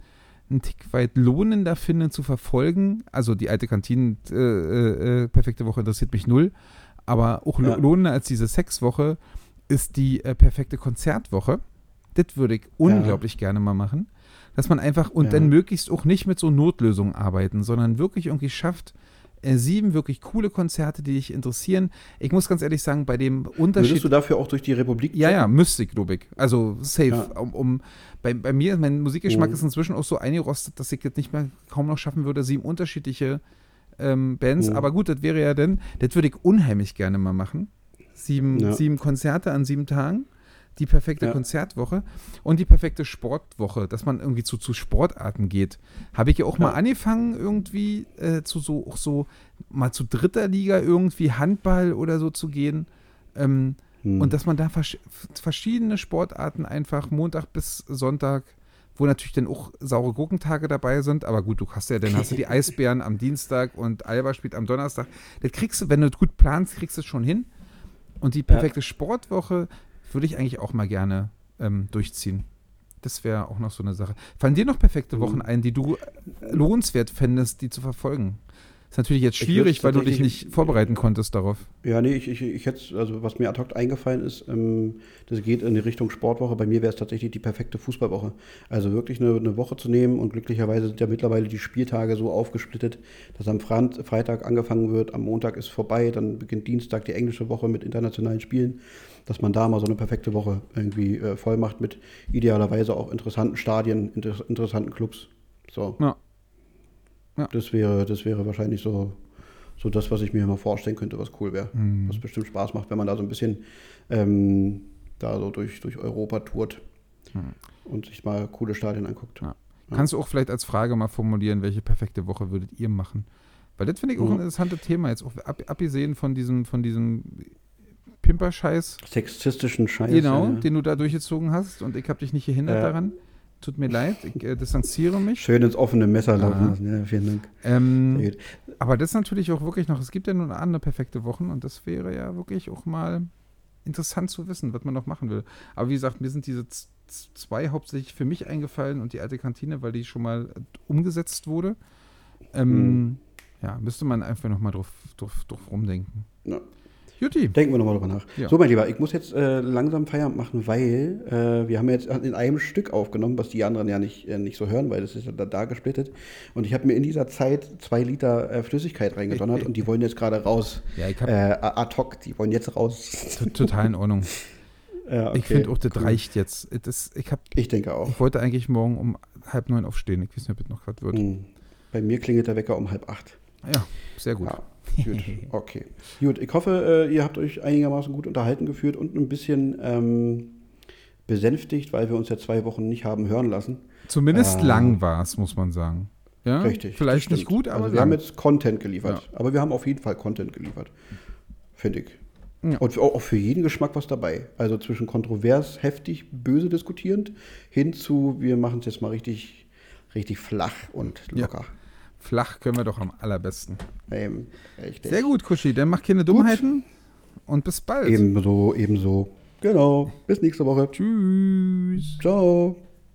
S2: einen Tick weit lohnender finde zu verfolgen. Also die alte Kantinen äh, äh, äh, perfekte Woche interessiert mich null, aber auch
S1: Ja.
S2: lohnender als diese Sexwoche ist die äh, perfekte Konzertwoche. Das würde ich unglaublich gerne mal machen. Dass man einfach und
S1: Ja.
S2: dann möglichst auch nicht mit so Notlösungen arbeiten, sondern wirklich irgendwie schafft, äh, sieben wirklich coole Konzerte, die dich interessieren. Ich muss ganz ehrlich sagen, bei dem Unterschied.
S1: Würdest du dafür auch durch die Republik
S2: Ja, ja, müsste ich, glaube ich. Also safe.
S1: Ja.
S2: Um, um, bei, bei mir, mein Musikgeschmack
S1: Mhm.
S2: ist inzwischen auch so eingerostet, dass ich das nicht mehr kaum noch schaffen würde, sieben unterschiedliche ähm, Bands.
S1: Mhm.
S2: Aber gut, das wäre ja dann, das würde ich unheimlich gerne mal machen. Sieben,
S1: Ja.
S2: sieben Konzerte an sieben Tagen. Die perfekte
S1: Ja.
S2: Konzertwoche und die perfekte Sportwoche, dass man irgendwie zu, zu Sportarten geht. Habe ich ja auch mal
S1: Ja.
S2: angefangen, irgendwie äh, zu so, auch so mal zu dritter Liga irgendwie Handball oder so zu gehen. Ähm,
S1: Hm.
S2: und dass man da versch verschiedene Sportarten einfach Montag bis Sonntag, wo natürlich dann auch saure Gurkentage dabei sind, aber gut, du hast ja, dann hast du die Eisbären am Dienstag und Alba spielt am Donnerstag. Das kriegst du, wenn du es gut planst, kriegst du es schon hin. Und die perfekte Sportwoche würde ich eigentlich auch mal gerne ähm, durchziehen. Das wäre auch noch so eine Sache. Fallen dir noch perfekte
S1: Mhm.
S2: Wochen ein, die du lohnenswert fändest, die zu verfolgen? Ist natürlich jetzt schwierig, weil du dich nicht vorbereiten konntest darauf.
S1: Ja, nee, ich, ich, ich hätte, also was mir ad hoc eingefallen ist, ähm, das geht in die Richtung Sportwoche. Bei mir wäre es tatsächlich die perfekte Fußballwoche. Also wirklich eine, eine Woche zu nehmen und glücklicherweise sind ja mittlerweile die Spieltage so aufgesplittet, dass am Freitag angefangen wird, am Montag ist vorbei, dann beginnt Dienstag die englische Woche mit internationalen Spielen, dass man da mal so eine perfekte Woche irgendwie äh, voll macht mit idealerweise auch interessanten Stadien, inter interessanten Clubs. So.
S2: Ja. Ja.
S1: Das wäre, das wäre wahrscheinlich so, so das, was ich mir mal vorstellen könnte, was cool wäre.
S2: Mhm.
S1: Was bestimmt Spaß macht, wenn man da so ein bisschen ähm, da so durch, durch Europa tourt
S2: Mhm.
S1: und sich mal coole Stadien anguckt.
S2: Ja. Kannst du auch vielleicht als Frage mal formulieren, welche perfekte Woche würdet ihr machen? Weil das finde ich auch ein
S1: Mhm.
S2: interessantes Thema, jetzt auch ab, abgesehen von diesem, von diesem Pimperscheiß,
S1: Sexistischen Scheiß.
S2: genau,
S1: ja.
S2: den du da durchgezogen hast und ich habe dich nicht gehindert
S1: Ja.
S2: daran. Tut mir leid, ich äh, distanziere mich.
S1: Schön ins offene Messer laufen
S2: Aha.
S1: lassen. Ja, vielen Dank.
S2: Ähm, aber das ist natürlich auch wirklich noch, es gibt ja nur andere perfekte Wochen und das wäre ja wirklich auch mal interessant zu wissen, was man noch machen will. Aber wie gesagt, mir sind diese zwei hauptsächlich für mich eingefallen und die alte Kantine, weil die schon mal äh, umgesetzt wurde. Ähm,
S1: Mhm.
S2: Ja, müsste man einfach noch mal drauf, drauf, drauf rumdenken.
S1: Ja.
S2: Juti.
S1: Denken wir nochmal drüber nach.
S2: Ja.
S1: So, mein Lieber, ich muss jetzt äh, langsam Feierabend machen, weil äh, wir haben jetzt in einem Stück aufgenommen, was die anderen ja nicht, äh, nicht so hören, weil das ist ja da, da gesplittet. Und ich habe mir in dieser Zeit zwei Liter äh, Flüssigkeit reingedonnert und die wollen jetzt gerade raus.
S2: Ja, ich
S1: Äh,
S2: habe
S1: ad hoc, die wollen jetzt raus.
S2: total in Ordnung.
S1: Ja,
S2: Ich
S1: okay,
S2: finde auch, das
S1: cool.
S2: reicht jetzt. Das, ich, hab,
S1: Ich denke auch.
S2: ich wollte eigentlich morgen um halb neun aufstehen. Ich weiß nicht, ob das noch was wird.
S1: Hm. Bei mir klingelt der Wecker um halb acht.
S2: Ja, sehr gut.
S1: Ja, gut. Okay. Gut, ich hoffe, äh, ihr habt euch einigermaßen gut unterhalten geführt und ein bisschen ähm, besänftigt, weil wir uns ja zwei Wochen nicht haben hören lassen.
S2: Zumindest
S1: Ah.
S2: lang war es, muss man sagen. Ja,
S1: Richtig.
S2: Vielleicht nicht gut, aber
S1: also wir haben jetzt Content geliefert. Aber wir haben auf jeden Fall Content geliefert. Finde ich.
S2: Ja.
S1: Und auch für jeden Geschmack was dabei. Also zwischen kontrovers, heftig, böse diskutierend hin zu, wir machen es jetzt mal richtig, richtig flach und
S2: Ja. Flach können wir doch am allerbesten.
S1: Ähm, richtig.
S2: Sehr gut, Kuschi. Dann mach keine Dummheiten und bis bald.
S1: Ebenso, ebenso. Genau. Bis nächste Woche.
S2: Tschüss.
S1: Ciao.